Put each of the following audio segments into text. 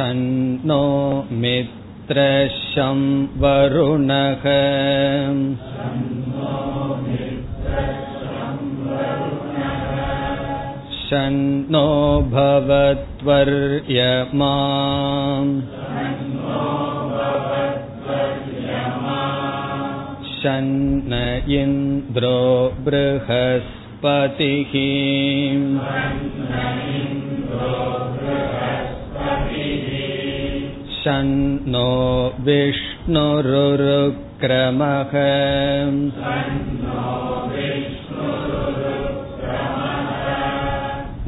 शन्नो मित्रशं वरुणः शन्नो भवत्वर्यमा शन्न इन्द्रो बृहस्पतिः शन्नो विष्णुरुरुक्रमः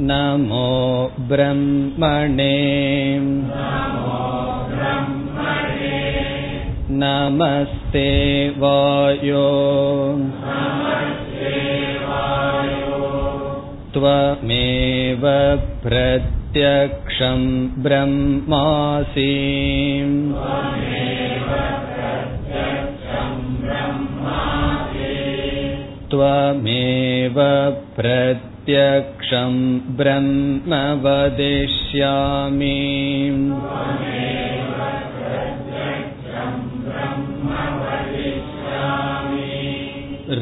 नमो ब्रह्मणे नमस्ते वायो त्वमेव प्रत्यक्षं ब्रह्मासि त्वमेव प्रत्यक्षं ब्रह्म वदिष्यामि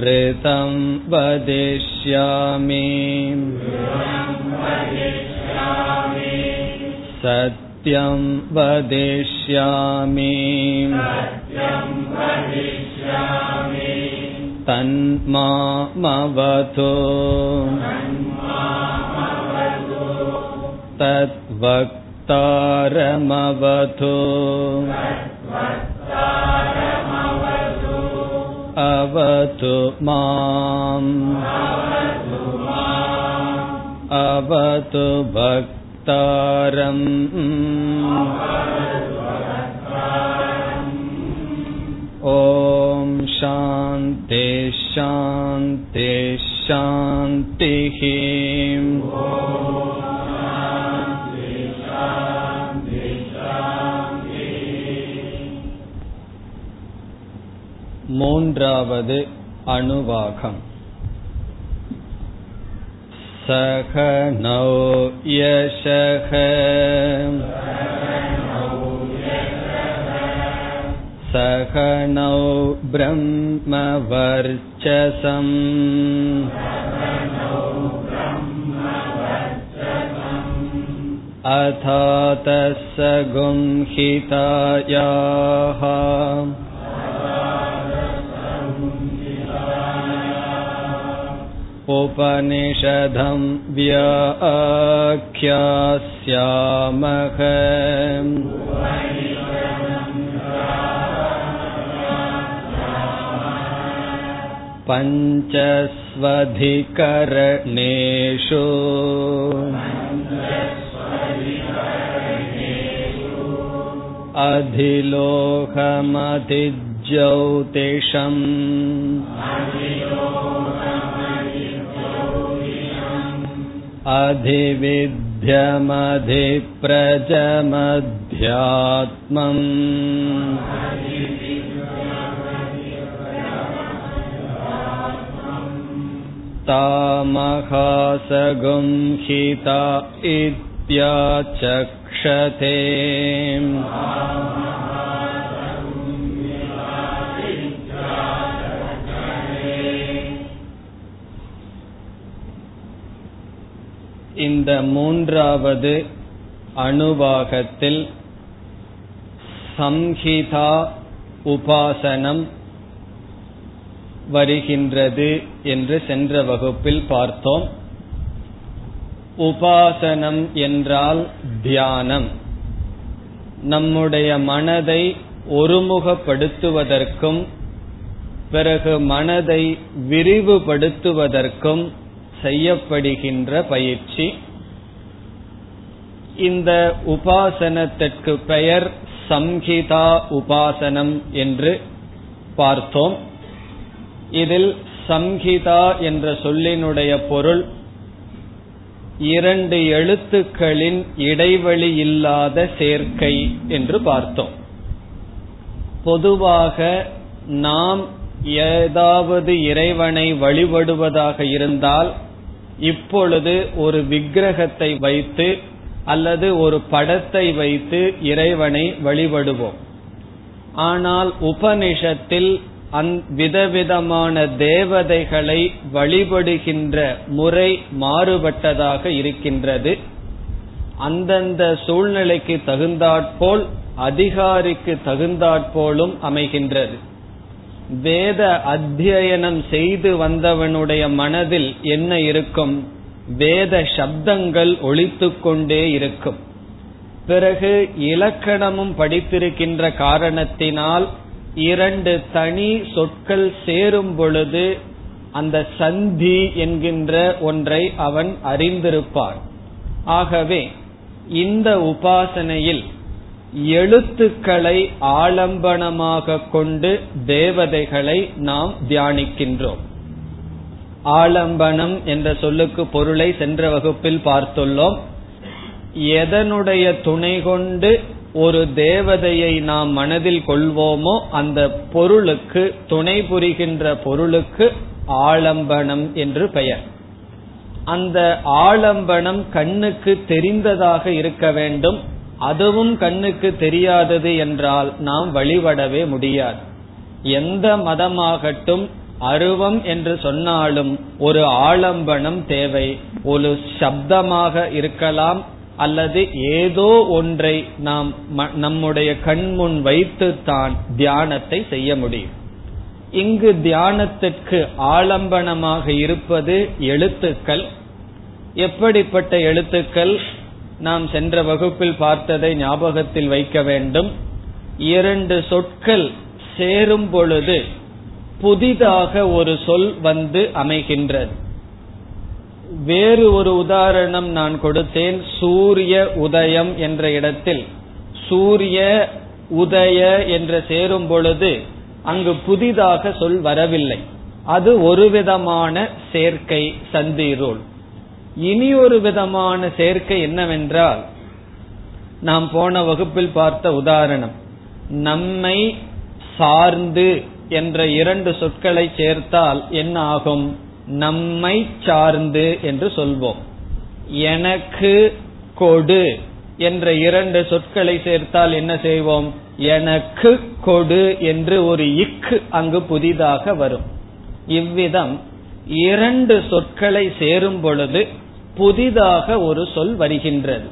ऋतं वदिष्यामि सत्यं वदिष्यामि तन्मामवतु तद्वक्तारमवतु अवतु माम् अवतु भक्तारम् ॐ शान्ति शान्ति शान्तिः மூன்றாவது அணுவாகம் सख नो यशः सखनौ ब्रह्मवर्चसम् अथातः स गुंहितायाः उपनिषदं व्याख्यास्यामः। पञ्चस्वधिकरणेषु। अधिलोहमधिज्यौतिषम् अधिविध्यमधिप्रजमध्यात्मम् विध्यमधि प्रजमध्यात्मम् तामहासगुं इत्याचक्षते இந்த மூன்றாவது அணுவாகத்தில் சம்ஹிதா உபாசனம் வருகின்றது என்று சென்ற வகுப்பில் பார்த்தோம். உபாசனம் என்றால் தியானம். நம்முடைய மனதை ஒருமுகப்படுத்துவதற்கும் பிறகு மனதை விரிவுபடுத்துவதற்கும் செய்யப்படுகின்ற பயிற்சி. இந்த உபாசனத்திற்கு பெயர் சம்ஹிதா உபாசனம் என்று பார்த்தோம். இதில் சம்ஹிதா என்ற சொல்லினுடைய பொருள் இரண்டு எழுத்துக்களின் இடைவெளி இல்லாத சேர்க்கை என்று பார்த்தோம். பொதுவாக நாம் ஏதாவது இறைவனை வழிபடுவதாக இருந்தால் இப்பொழுது ஒரு விக்கிரகத்தை வைத்து அல்லது ஒரு படத்தை வைத்து இறைவனை வழிபடுவோம். ஆனால் உபனிஷத்தில் விதவிதமான தேவதைகளை வழிபடுகின்ற முறை மாறுபட்டதாக இருக்கின்றது. அந்தந்த சூழ்நிலைக்கு தகுந்தாற்போல் அதிகாரிக்கு தகுந்தாற்போலும் அமைகின்றது. வேத அத்தியனம் செய்து வந்தவனுடைய மனதில் என்ன இருக்கும்? வேத சப்தங்கள் ஒழித்து கொண்டே இருக்கும். பிறகு இலக்கணமும் படித்திருக்கின்ற காரணத்தினால் இரண்டு தனி சொற்கள் சேரும் பொழுது அந்த சந்தி என்கின்ற ஒன்றை அவன் அறிந்திருப்பான். ஆகவே இந்த உபாசனையில் எழுத்துக்களை ஆலம்பனமாக கொண்டு தேவதைகளை நாம் தியானிக்கின்றோம். ஆலம்பனம் என்ற சொல்லுக்கு பொருளை சென்ற வகுப்பில் பார்த்துள்ளோம். எதனுடைய துணை கொண்டு ஒரு தேவதையை நாம் மனதில் கொள்வோமோ அந்த பொருளுக்கு துணை புரிகின்ற பொருளுக்கு ஆலம்பனம் என்று பெயர். அந்த ஆலம்பனம் கண்ணுக்கு தெரிந்ததாக இருக்க வேண்டும். அதுவும் கண்ணுக்கு தெரியாதது என்றால் நாம் வழிபடவே முடியாது. எந்த மதமாகட்டும் அருவம் என்று சொன்னாலும் ஒரு ஆலம்பனம் தேவை. ஒரு சப்தமாக இருக்கலாம் அல்லது ஏதோ ஒன்றை நாம் நம்முடைய கண்முன் வைத்துத்தான் தியானத்தை செய்ய முடியும். இங்கு தியானத்திற்கு ஆலம்பனமாக இருப்பது எழுத்துக்கள். எப்படிப்பட்ட எழுத்துக்கள்? நாம் சென்ற வகுப்பில் பார்த்ததை ஞாபகத்தில் வைக்க வேண்டும். இரண்டு சொற்கள் சேரும் பொழுது புதிதாக ஒரு சொல் வந்து அமைகின்றது. வேறு ஒரு உதாரணம் நான் கொடுத்தேன். சூரிய உதயம் என்ற இடத்தில் சூரிய உதய என்று சேரும் பொழுது அங்கு புதிதாக சொல் வரவில்லை. அது ஒரு விதமான சேர்க்கை சந்திரூல் இனி ஒரு விதமான சேர்க்கை என்னவென்றால் நாம் போன வகுப்பில் பார்த்த உதாரணம் நம்மை சார்ந்து என்ற இரண்டு சொற்களை சேர்த்தால் என்ன ஆகும்? நம்மை சார்ந்து என்று சொல்வோம். எனக்கு கொடு என்ற இரண்டு சொற்களை சேர்த்தால் என்ன செய்வோம்? எனக்கு கொடு என்று ஒரு இக்கு அங்கு புதிதாக வரும். இவ்விதம் இரண்டு சொற்களை சேரும் பொழுது புதிதாக ஒரு சொல் வருகின்றது.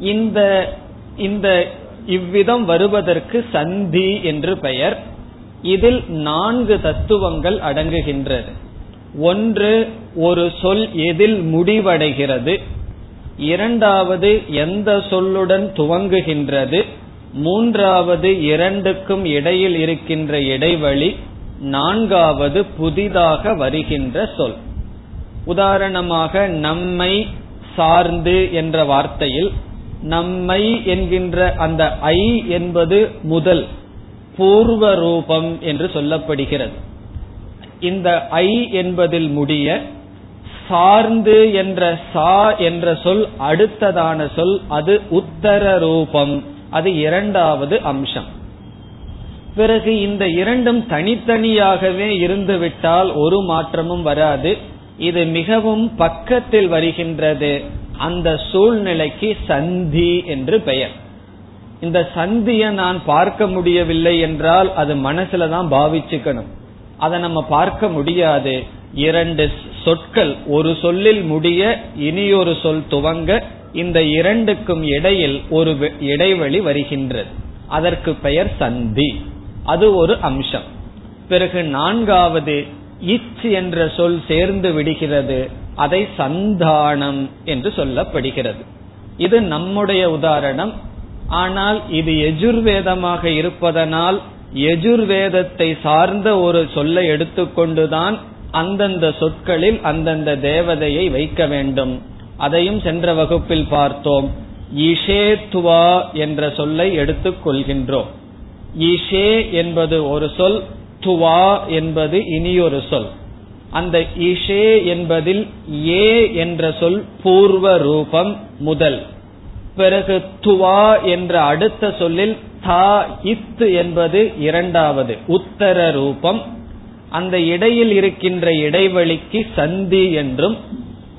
இந்த இந்த இவ்விதம் வருவதற்கு சந்தி என்று பெயர். இதில் நான்கு தத்துவங்கள் அடங்குகின்றது. ஒன்று ஒரு சொல் எதில் முடிவடைகிறது. இரண்டாவது எந்த சொல்லுடன் துவங்குகின்றது. மூன்றாவது இரண்டுக்கும் இடையில் இருக்கின்ற இடைவெளி. நான்காவது புதிதாக வருகின்ற சொல். உதாரணமாக நம்மை சார்ந்து என்ற வார்த்தையில் நம்மை என்கின்ற அந்த ஐ என்பது முதல் பூர்வ ரூபம் என்று சொல்லப்படுகிறது. இந்த ஐ என்பதில் முடிய சார்ந்து என்ற சா என்ற சொல் அடுத்ததான சொல் அது உத்தர ரூபம். அது இரண்டாவது அம்சம். பிறகு இந்த இரண்டும் தனித்தனியாகவே இருந்துவிட்டால் ஒரு மாற்றமும் வராது. இது மிகவும் பக்கத்தில் வருகின்றது. அந்த சூழ்நிலைக்கு சந்தி என்று பெயர். இந்த சந்தியை நான் பார்க்க முடியவில்லை என்றால் அது மனசுல தான் பாவிச்சுக்கணும். அதை நம்ம பார்க்க முடியாது. இரண்டு சொற்கள் ஒரு சொல்லில் முடிய இனியொரு சொல் துவங்க இந்த இரண்டுக்கும் இடையில் ஒரு இடைவெளி வருகின்றது. அதற்கு பெயர் சந்தி. அது ஒரு அம்சம். பிறகு நான்காவது இச் என்ற சொல் சேர்ந்து விடுகிறது அதை சந்தானம் என்று சொல்லப்படுகிறது. இது நம்முடைய உதாரணம். ஆனால் இது எஜுர்வேதமாக இருப்பதனால் எஜுர்வேதத்தை சார்ந்த ஒரு சொல்லை எடுத்துக்கொண்டுதான் அந்தந்த சொற்களில் அந்தந்த தேவதையை வைக்க வேண்டும். அதையும் சென்ற வகுப்பில் பார்த்தோம். இஷேத்துவா என்ற சொல்லை எடுத்துக் கொள்கின்றோம் இஷே என்பது ஒரு சொல் துவா என்பது இனியொரு சொல். அந்த இஷே என்பதில் ஏ என்ற சொல் பூர்வ ரூபம் முதல். பிறகு துவா என்ற அடுத்த சொல்லில் தா இத் என்பது இரண்டாவது உத்தர ரூபம். அந்த இடையில் இருக்கின்ற இடைவெளிக்கு சந்தி என்றும்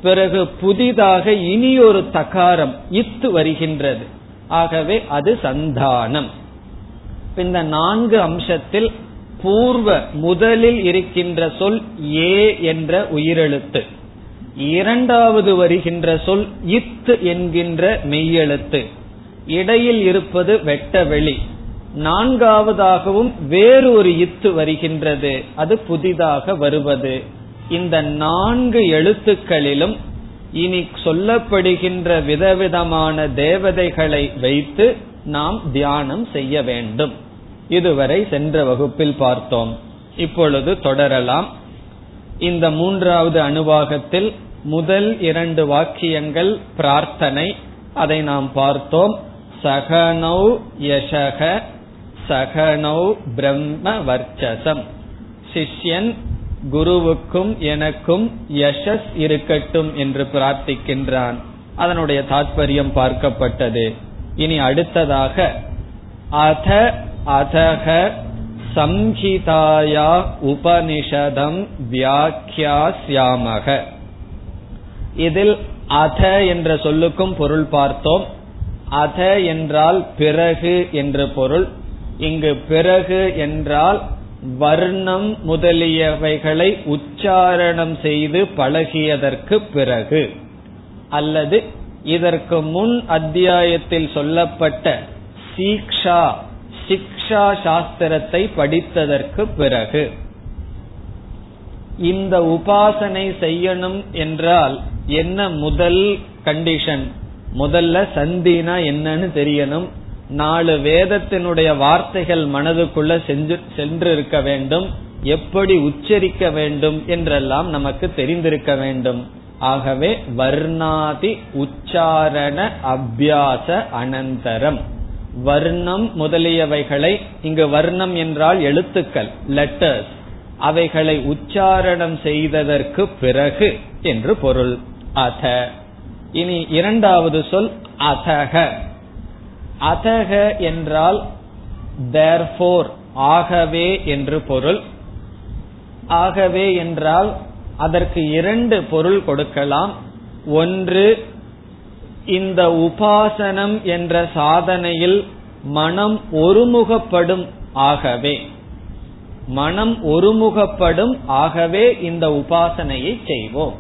பிறகு புதிதாக இனி ஒரு தகாரம் இத்து வருகின்றது. ஆகவே அது சந்தானம். இந்த நான்கு அம்சத்தில் பூர்வ முதலில் இருக்கின்ற சொல் ஏ என்ற உயிரெழுத்து. இரண்டாவது வருகின்ற சொல் இத்து என்கின்ற மெய்யெழுத்து. இடையில் இருப்பது வெட்ட வெளி. நான்காவதாகவும் வேறு ஒரு இத்து வருகின்றது. அது புதிதாக வருவது. இந்த நான்கு எழுத்துக்களிலும் இனி சொல்லப்படுகின்ற விதவிதமான தேவதைகளை வைத்து நாம் தியானம் செய்ய வேண்டும். இதுவரை சென்ற வகுப்பில் பார்த்தோம். இப்பொழுது தொடரலாம். இந்த மூன்றாவது அணுவாகத்தில் முதல் இரண்டு வாக்கியங்கள் பிரார்த்தனை. அதை நாம் பார்த்தோம். சகனௌ யசக சகனௌ பிரம்ம வர்ச்சசம். சிஷ்யன் குருவுக்கும் எனக்கும் யசஸ் இருக்கட்டும் என்று பிரார்த்திக்கின்றான். அதனுடைய தாற்பயம் பார்க்கப்பட்டது. இனி அடுத்ததாக அத அதக சம்ஹிதாயா உபனிஷதம் வியாக்கியாசியாமக இதில் அத என்ற சொல்லுக்கும் பொருள் பார்த்தோம். அத என்றால் பிறகு என்று பொருள். இங்கு பிறகு என்றால் வர்ணம் முதலியவைகளை உச்சாரணம் செய்து பழகியதற்கு பிறகு. அல்லது இதற்கு முன் அத்தியாயத்தில் சொல்லப்பட்ட சீக்ஷா சிக்ஷா சாஸ்திரத்தை படித்ததற்கு பிறகு. இந்த உபாசனை செய்யணும் என்றால் என்ன முதல் கண்டிஷன் முதல்ல சந்தினா என்னன்னு தெரியணும். நாலு வேதத்தினுடைய வார்த்தைகள் மனதுக்குள்ள சென்று இருக்க வேண்டும். எப்படி உச்சரிக்க வேண்டும் என்றெல்லாம் நமக்கு தெரிந்திருக்க வேண்டும். ஆகவே வர்ணாதி உச்சாரண அபியாச அனந்தரம். வர்ணம் முதலியவைகளை இங்கு வர்ணம் என்றால் எழுத்துக்கள் லெட்டர்ஸ் அவைகளை உச்சாரணம் செய்ததற்கு பிறகு என்று பொருள். அத. இனி இரண்டாவது சொல் அதக. அதக என்றால் தேர்ஃபோர் ஆகவே என்று பொருள். ஆகவே என்றால் அதற்கு இரண்டு பொருள் கொடுக்கலாம். ஒன்று இந்த உபாசனம் என்ற சாதனையில் மனம் ஒருமுகப்படும் ஆகவே. மனம் ஒருமுகப்படும் ஆகவே இந்த உபாசனையை செய்வோம்.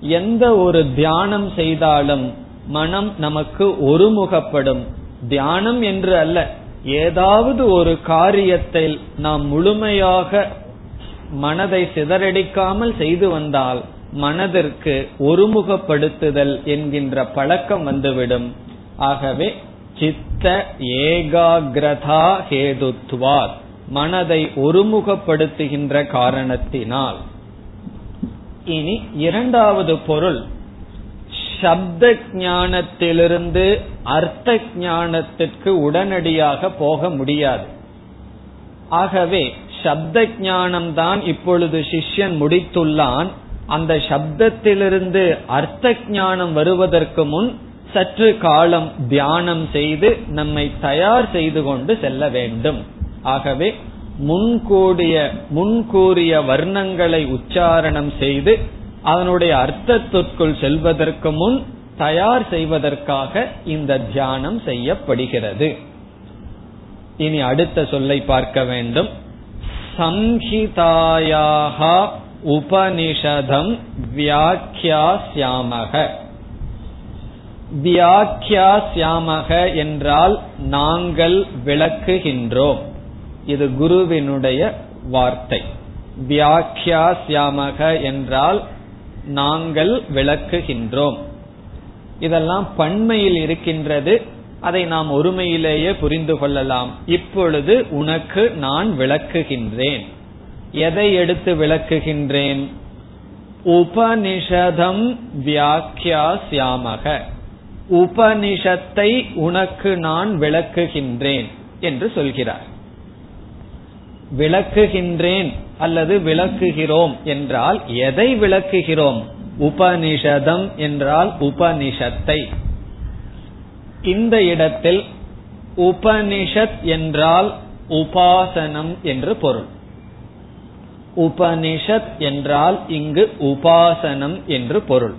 எந்த ஒரு தியானம் செய்தாலும் மனம் நமக்கு ஒருமுகப்படும். தியானம் என்று அல்ல ஏதாவது ஒரு காரியத்தில் நாம் முழுமையாக மனதை சிதறடிக்காமல் செய்து வந்தால் மனதிற்கு ஒருமுகப்படுத்துதல் என்கின்ற பழக்கம் வந்துவிடும். ஆகவே சித்த ஏகாகிரதா ஹேதுத்வார் மனதை ஒருமுகப்படுத்துகின்ற காரணத்தினால். இனி இரண்டாவது பொருள். சப்த ஞானத்திலிருந்து அர்த்த ஞானத்திற்கு உடனடியாக போக முடியாது. ஆகவே சப்த ஞானம்தான் இப்பொழுது சிஷ்யன் முடித்துள்ளான். அந்த சப்தத்திலிருந்து அர்த்த ஞானம் வருவதற்கு முன் சற்று காலம் தியானம் செய்து நம்மை தயார் செய்து கொண்டு செல்ல வேண்டும். ஆகவே முன்கூடிய முன்கூறிய வர்ணங்களை உச்சாரணம் செய்து அதனுடைய அர்த்தத்திற்குள் செல்வதற்கு முன் தயார் செய்வதற்காக இந்த தியானம் செய்யப்படுகிறது. இனி அடுத்த சொல்லை பார்க்க வேண்டும். சம்ஹிதாயாக உபனிஷதம் வியாக்கியாசியாமக வியாக்கியாசியாமக என்றால் நாங்கள் விளக்குகின்றோம். இது குருவினுடைய வார்த்தை. வியாக்கியாசியாமக என்றால் நாங்கள் விளக்குகின்றோம். இதெல்லாம் பண்மையில் இருக்கின்றது. அதை நாம் ஒருமையிலேயே புரிந்து கொள்ளலாம். இப்பொழுது உனக்கு நான் விளக்குகின்றேன். எதை எடுத்து விளக்குகின்றேன்? உபனிஷதம் வியாக்கியாசியாமக உபனிஷத்தை உனக்கு நான் விளக்குகின்றேன் என்று சொல்கிறார். விளக்குகின்றேன் அல்லது விளக்குகிறோம் என்றால் எதை விளக்குகிறோம்? உபனிஷதம் என்றால் உபனிஷத்தை. இந்த இடத்தில் உபனிஷத் என்றால் உபாசனம் என்று பொருள். உபனிஷத் என்றால் இங்கு உபாசனம் என்று பொருள்.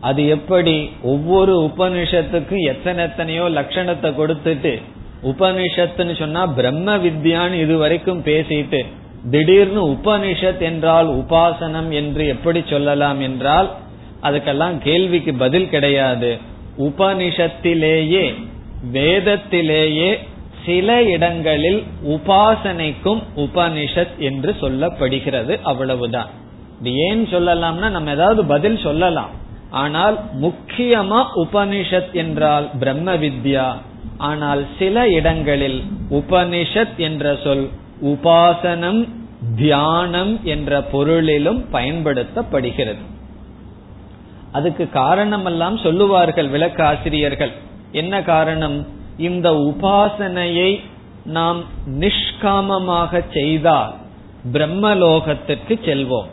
அது எப்படி? ஒவ்வொரு உபனிஷத்துக்கு எத்தனை எத்தனையோ லட்சணத்தை கொடுத்துட்டு உபனிஷத்துன்னு சொன்னா பிரம்ம வித்யான்னு இதுவரைக்கும் பேசிட்டு திடீர்னு உபனிஷத் என்றால் உபாசனம் என்று எப்படி சொல்லலாம் என்றால் அதுக்கெல்லாம் கேள்விக்கு பதில் கிடையாது. உபனிஷத்திலேயே வேதத்திலேயே சில இடங்களில் உபாசனைக்கும் உபனிஷத் என்று சொல்லப்படுகிறது அவ்வளவுதான். இது ஏன் சொல்லலாம்னா நம்ம ஏதாவது பதில் சொல்லலாம். ஆனால் முக்கியமா உபனிஷத் என்றால் பிரம்ம வித்யா. ஆனால் சில இடங்களில் உபனிஷத் என்ற சொல் உபாசனம் தியானம் என்ற பொருளிலும் பயன்படுத்தப்படுகிறது. அதுக்கு காரணமெல்லாம் சொல்லுவார்கள் விளக்க ஆசிரியர்கள் என்ன காரணம்? இந்த உபாசனையை நாம் நிஷ்காமமாக செய்தால் பிரம்மலோகத்திற்கு செல்வோம்.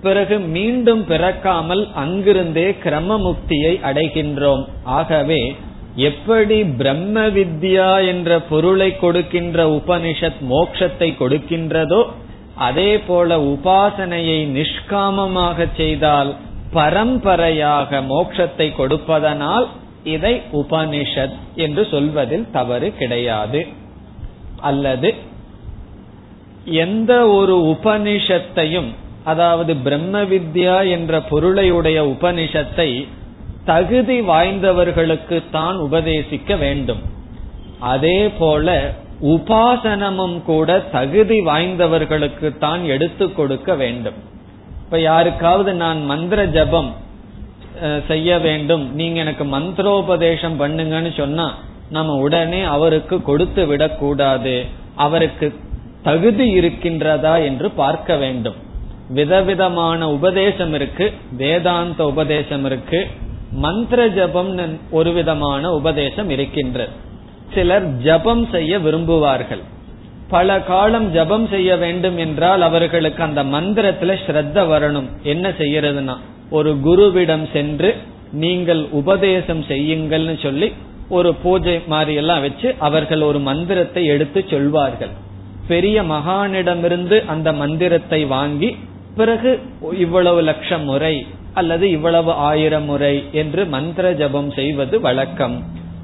பிறகு மீண்டும் பிறக்காமல் அங்கிருந்தே கிரம முக்தியை அடைகின்றோம். ஆகவே எப்படி பிரம்ம வித்யா என்ற பொருளை கொடுக்கின்ற உபனிஷத் மோக்ஷத்தை கொடுக்கின்றதோ அதே போல உபாசனையை நிஷ்காமமாக செய்தால் பரம்பரையாக மோக்ஷத்தை கொடுப்பதனால் இதை உபனிஷத் என்று சொல்வதில் தவறு கிடையாது. அல்லது எந்த ஒரு உபனிஷத்தையும் அதாவது பிரம்ம வித்யா என்ற பொருளையுடைய உபனிஷத்தை தகுதி வாய்ந்தவர்களுக்கு தான் உபதேசிக்க வேண்டும். அதே போல உபாசனமும் கூட தகுதி வாய்ந்தவர்களுக்கு தான் எடுத்து கொடுக்க வேண்டும். இப்ப யாருக்காவது நான் மந்திர ஜபம் செய்ய வேண்டும். நீங்க எனக்கு மந்திரோபதேசம் பண்ணுங்கன்னு சொன்னா நம்ம உடனே அவருக்கு கொடுத்து விடக்கூடாது. அவருக்கு தகுதி இருக்கின்றதா என்று பார்க்க வேண்டும். விதவிதமான உபதேசம் இருக்கு. வேதாந்த உபதேசம் இருக்கு. மந்திர ஜபம் ஒரு விதமான உபதேசம் இருக்கின்றது சிலர் ஜபம் செய்ய விரும்புவார்கள். பல காலம் ஜபம் செய்ய வேண்டும் என்றால் அவர்களுக்கு அந்த மந்திரத்துல ஸ்ரத்த வரணும். என்ன செய்யறதுன்னா ஒரு குருவிடம் சென்று நீங்கள் உபதேசம் செய்யுங்கள்னு சொல்லி ஒரு பூஜை மாதிரி எல்லாம் வச்சு அவர்கள் ஒரு மந்திரத்தை எடுத்து சொல்வார்கள். பெரிய மகானிடமிருந்து அந்த மந்திரத்தை வாங்கி பிறகு இவ்வளவு லட்சம் முறை அல்லது இவ்வளவு ஆயிரம் முறை என்று மந்திர ஜபம் செய்வது வழக்கம்.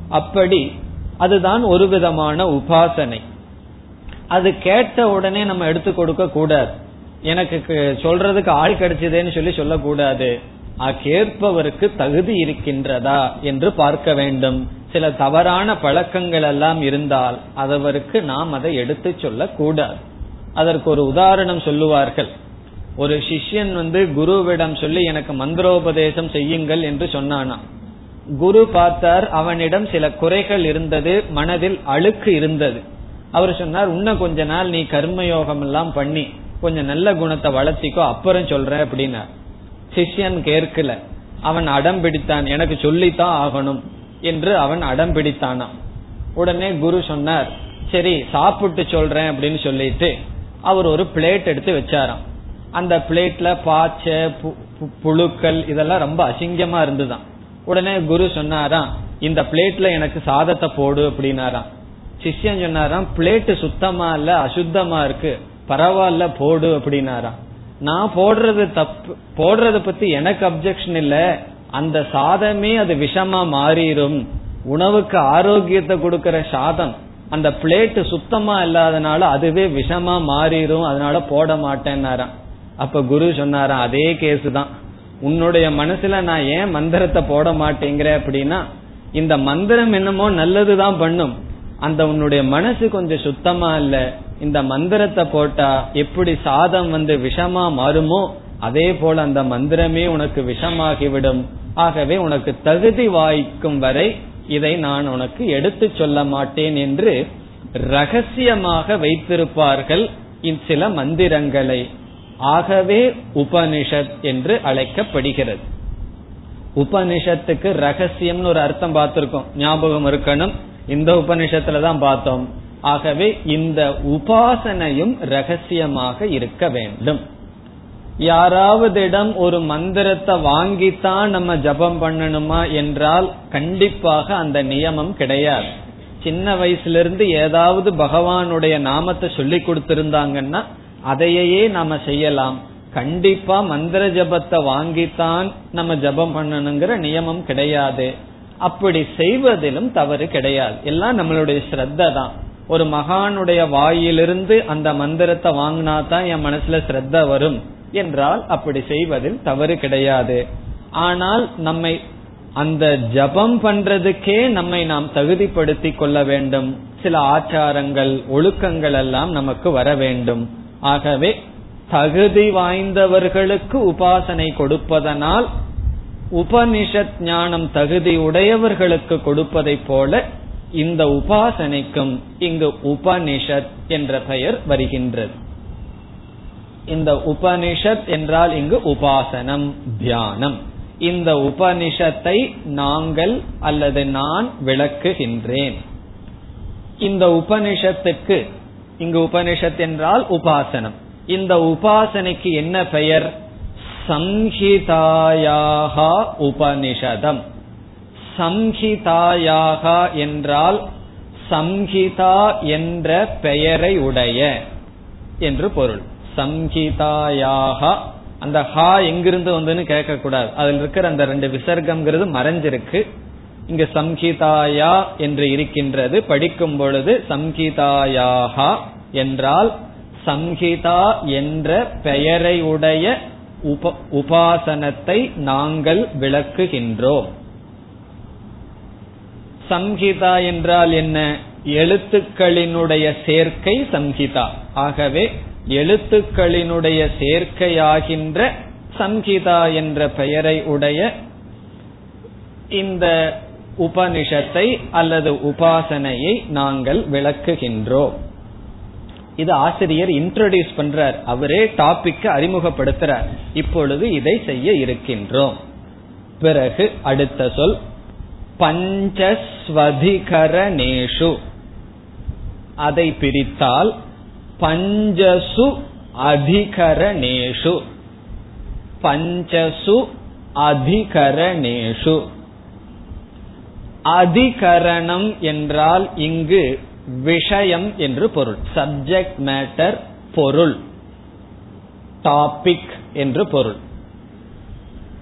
அப்படி அதுதான் ஒரு விதமான உபாசனை. அது கேட்ட உடனே நம்ம எடுத்து கொடுக்க கூடாது. எனக்கு சொல்றதுக்கு ஆள் கிடைச்சதேன்னு சொல்லி சொல்லக்கூடாது. கேட்பவருக்கு தகுதி இருக்கின்றதா என்று பார்க்க வேண்டும். சில தவறான பழக்கங்கள் எல்லாம் இருந்தால் அதவருக்கு நாம் அதை எடுத்து சொல்லக்கூடாது. அதற்கு ஒரு உதாரணம் சொல்லுவார்கள். ஒரு சிஷ்யன் வந்து குருவிடம் சொல்லி எனக்கு மந்திரோபதேசம் செய்யுங்கள் என்று சொன்னானா குரு பார்த்தார் அவனிடம் சில குறைகள் இருந்தது மனதில் அழுக்கு இருந்தது. அவர் சொன்னார் இன்னும் கொஞ்ச நாள் நீ கர்மயோகம் எல்லாம் பண்ணி கொஞ்சம் நல்ல குணத்தை வளர்த்திக்கோ அப்புறம் சொல்ற அப்படின்னா சிஷ்யன் கேட்கல. அவன் அடம் பிடித்தான். எனக்கு சொல்லித்தான் ஆகணும் என்று அவன் அடம் பிடித்தானாம். உடனே குரு சொன்னார் சரி சாப்பிட்டு சொல்றேன் அப்படின்னு சொல்லிட்டு அவர் ஒரு பிளேட் எடுத்து வச்சாராம். அந்த பிளேட்ல பாச்சை புழுக்கள் இதெல்லாம் ரொம்ப அசிங்கமா இருந்துதான். உடனே குரு சொன்னாராம் இந்த பிளேட்ல எனக்கு சாதத்தை போடு அப்படின்னாராம். சிஷ்யன் சொன்னாராம் பிளேட்டு சுத்தமா இல்ல அசுத்தமா இருக்கு. பரவாயில்ல போடு அப்படின்னாராம். நான் போடுறது தப்பு போடுறத பத்தி எனக்கு அப்செக்ஷன் இல்ல. அந்த சாதமே அது விஷமா மாறிடும் உணவுக்கு ஆரோக்கியத்தை கொடுக்கற சாதம். அந்த பிளேட் சுத்தமா இல்லாதனால அதுவே விஷமா மாறிடும் அதனால போட மாட்டேன்னாராம். அப்ப குரு சொன்னாராம் அதே கேஸ் தான். உன்னுடைய மனசுல நான் ஏன் மந்திரத்தை போட மாட்டேங்கிற அப்படின்னா இந்த மந்திரம் என்னமோ நல்லதுதான் பண்ணும். அந்த உன்னுடைய மனசு கொஞ்சம் சுத்தமா இல்ல. இந்த மந்திரத்தை போட்டா எப்படி சாதம் வந்து விஷமா மாறுமோ அதே போல அந்த மந்திரமே உனக்கு விஷமாகிவிடும். ஆகவே உனக்கு தகுதி வாய்க்கும் வரை இதை நான் உனக்கு எடுத்து சொல்ல மாட்டேன் என்று ரகசியமாக வைத்திருப்பார்கள் சில மந்திரங்களை. ஆகவே உபனிஷத் என்று அழைக்கப்படுகிறது. உபனிஷத்துக்கு ரகசியம்னு ஒரு அர்த்தம் பார்த்திருக்கோம். ஞாபகம் இருக்கணும். இந்த உபனிஷத்துல தான் பார்த்தோம். ஆகவே இந்த உபாசனையும் ரகசியமாக இருக்க வேண்டும். யாராவதிடம் ஒரு மந்திரத்தை வாங்கித்தான் நம்ம ஜபம் பண்ணணுமா என்றால் கண்டிப்பாக அந்த நியமம் கிடையாது. சின்ன வயசுல இருந்து ஏதாவது பகவானுடைய நாமத்தை சொல்லி கொடுத்திருந்தாங்கன்னா அதையே நாம செய்யலாம். கண்டிப்பா மந்திர ஜபத்தை வாங்கித்தான் நம்ம ஜபம் பண்ணணுங்கிற நியமம் கிடையாது. அப்படி செய்வதிலும் தவறு கிடையாது. எல்லாம் நம்மளுடைய ஸ்ரத்த தான் ஒரு மகானுடைய வாயிலிருந்து அந்த மந்திரத்தை வாங்கினா தான் என் மனசுல ஸ்ரத்த வரும். என்றால் அப்படி செய்வதில் தவறு கிடையாது. ஆனால் நம்மை அந்த ஜபம் பண்றதுக்கே நம்மை நாம் தகுதிப்படுத்தி கொள்ள வேண்டும். சில ஆச்சாரங்கள் ஒழுக்கங்கள் எல்லாம் நமக்கு வர வேண்டும். ஆகவே தகுதி வாய்ந்தவர்களுக்கு உபாசனை கொடுப்பதனால் உபனிஷத் ஞானம் தகுதி உடையவர்களுக்கு கொடுப்பதைப் போல இந்த உபாசனைக்கும் இங்கு உபனிஷத் என்ற பெயர் வருகின்றது. இந்த உபனிஷத் என்றால் இங்கு உபாசனம் தியானம். இந்த உபனிஷத்தை நாங்கள் அல்லது நான் விளக்குகின்றேன். இந்த உபனிஷத்துக்கு இங்கு உபனிஷத் என்றால் உபாசனம். இந்த உபாசனைக்கு என்ன பெயர்? சம்ஹிதாயாக உபனிஷதம். சம்ஹிதாயாக என்றால் சம்ஹிதா என்ற பெயரை உடைய என்று பொருள். சம்ஹிதாயாக அந்த ஹா எங்கிருந்து வந்துன்னு கேட்க கூடாது அதில் இருக்கிற அந்த ரெண்டு விசர்க்கம்ங்கிறது மறைஞ்சிருக்கு. இங்க சம்ஹிதாயா என்று இருக்கின்றது. படிக்கும் பொழுது சம்ஹிதாயாகா என்றால் சம்ஹிதா என்ற பெயரை உடைய உப உபாசனத்தை நாங்கள் விளக்குகின்றோம். சம்ஹிதா என்றால் என்ன? எழுத்துக்களினுடைய சேர்க்கை சம்ஹிதா. ஆகவே எழுத்துக்களினுடைய சேர்க்கையாகின்ற சம்ஹிதா என்ற பெயரை உடைய இந்த உபனிஷத்தை அல்லது உபாசனையை நாங்கள் விளக்குகின்றோம். இது ஆசிரியர் இன்ட்ரோடியூஸ் பண்றார். அவரே டாபிக் அறிமுகப்படுத்துறார். இப்பொழுது இதை செய்ய இருக்கின்றோம். பிறகு அடுத்த சொல். பஞ்சஸ்வதிகரணேஷு அதை பிரித்தால் பஞ்சசு அதிகரணேஷு பஞ்சசு அதிகரணேஷு அதிகரணம் என்றால் இங்கு விஷயம் என்று பொருள். சப்ஜெக்ட் மேட்டர் பொருள். டாபிக் என்று பொருள்.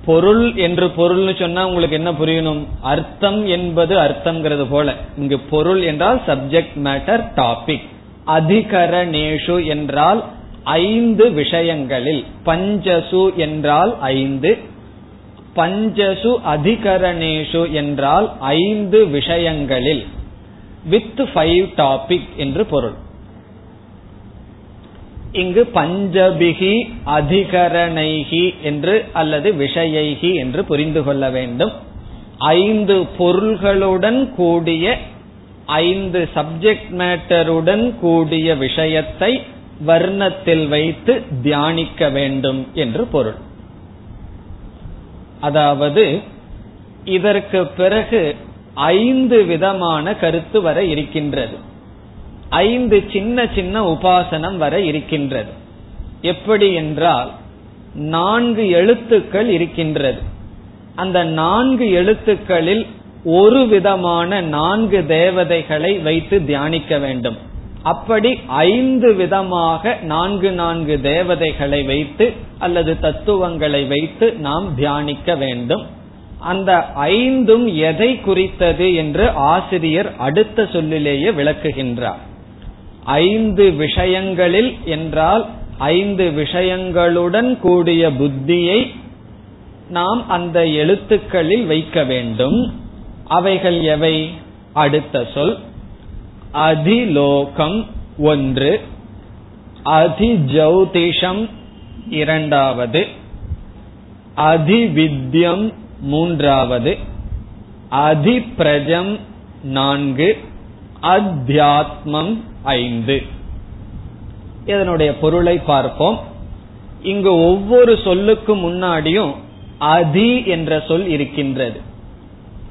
பொருள் என்று பொருள்னு சொன்னா உங்களுக்கு என்ன புரியணும்? அர்த்தம் என்பது அர்த்தம்ங்கிறது போல. இங்கு பொருள் என்றால் சப்ஜெக்ட் மேட்டர் டாபிக் அதிகரணேஷு என்றால் ஐந்து விஷயங்களில். பஞ்சசு என்றால் ஐந்து. பஞ்சசு அதிகரணேஷு என்றால் ஐந்து விஷயங்களில். வித் ஃபைவ் டாபிக் என்று பொருள். இங்கு பஞ்சபிகி அதிகரணைகி என்று அல்லது விஷயைகி என்று புரிந்து கொள்ள வேண்டும். ஐந்து பொருள்களுடன் கூடிய ஐந்து சப்ஜெக்ட் மேட்டருடன் கூடிய விஷயத்தை வர்ணத்தில் வைத்து தியானிக்க வேண்டும் என்று பொருள். அதாவது இதற்கு பிறகு ஐந்து விதமான கருத்து வர இருக்கின்றது. ஐந்து சின்ன சின்ன உபாசனம் வர இருக்கின்றது. எப்படி என்றால் நான்கு எழுத்துக்கள் இருக்கின்றது. அந்த நான்கு எழுத்துக்களில் ஒரு விதமான நான்கு தேவதைகளை வைத்து தியானிக்க வேண்டும். அப்படி ஐந்து விதமாக நான்கு நான்கு தேவதைகளை வைத்து அல்லது தத்துவங்களை வைத்து நாம் தியானிக்க வேண்டும். அந்த ஐந்தும் எதை குறித்தது என்று ஆசிரியர் அடுத்த சொல்லிலேயே விளக்குகின்றார். ஐந்து விஷயங்களில் என்றால் ஐந்து விஷயங்களுடன் கூடிய புத்தியை நாம் அந்த எழுத்துக்களில் வைக்க வேண்டும். அவைகள் எவை? அடுத்த சொல். அதிலோகம் ஒன்று. அதிஜௌதிஷம் இரண்டாவது. அதிவித்யம் மூன்றாவது. அதிப்பிரஜம் நான்கு. அத்தியாத்மம் ஐந்து. இதனுடைய பொருளை பார்ப்போம். இங்கு ஒவ்வொரு சொல்லுக்கு முன்னாடியும் அதி என்ற சொல் இருக்கின்றது.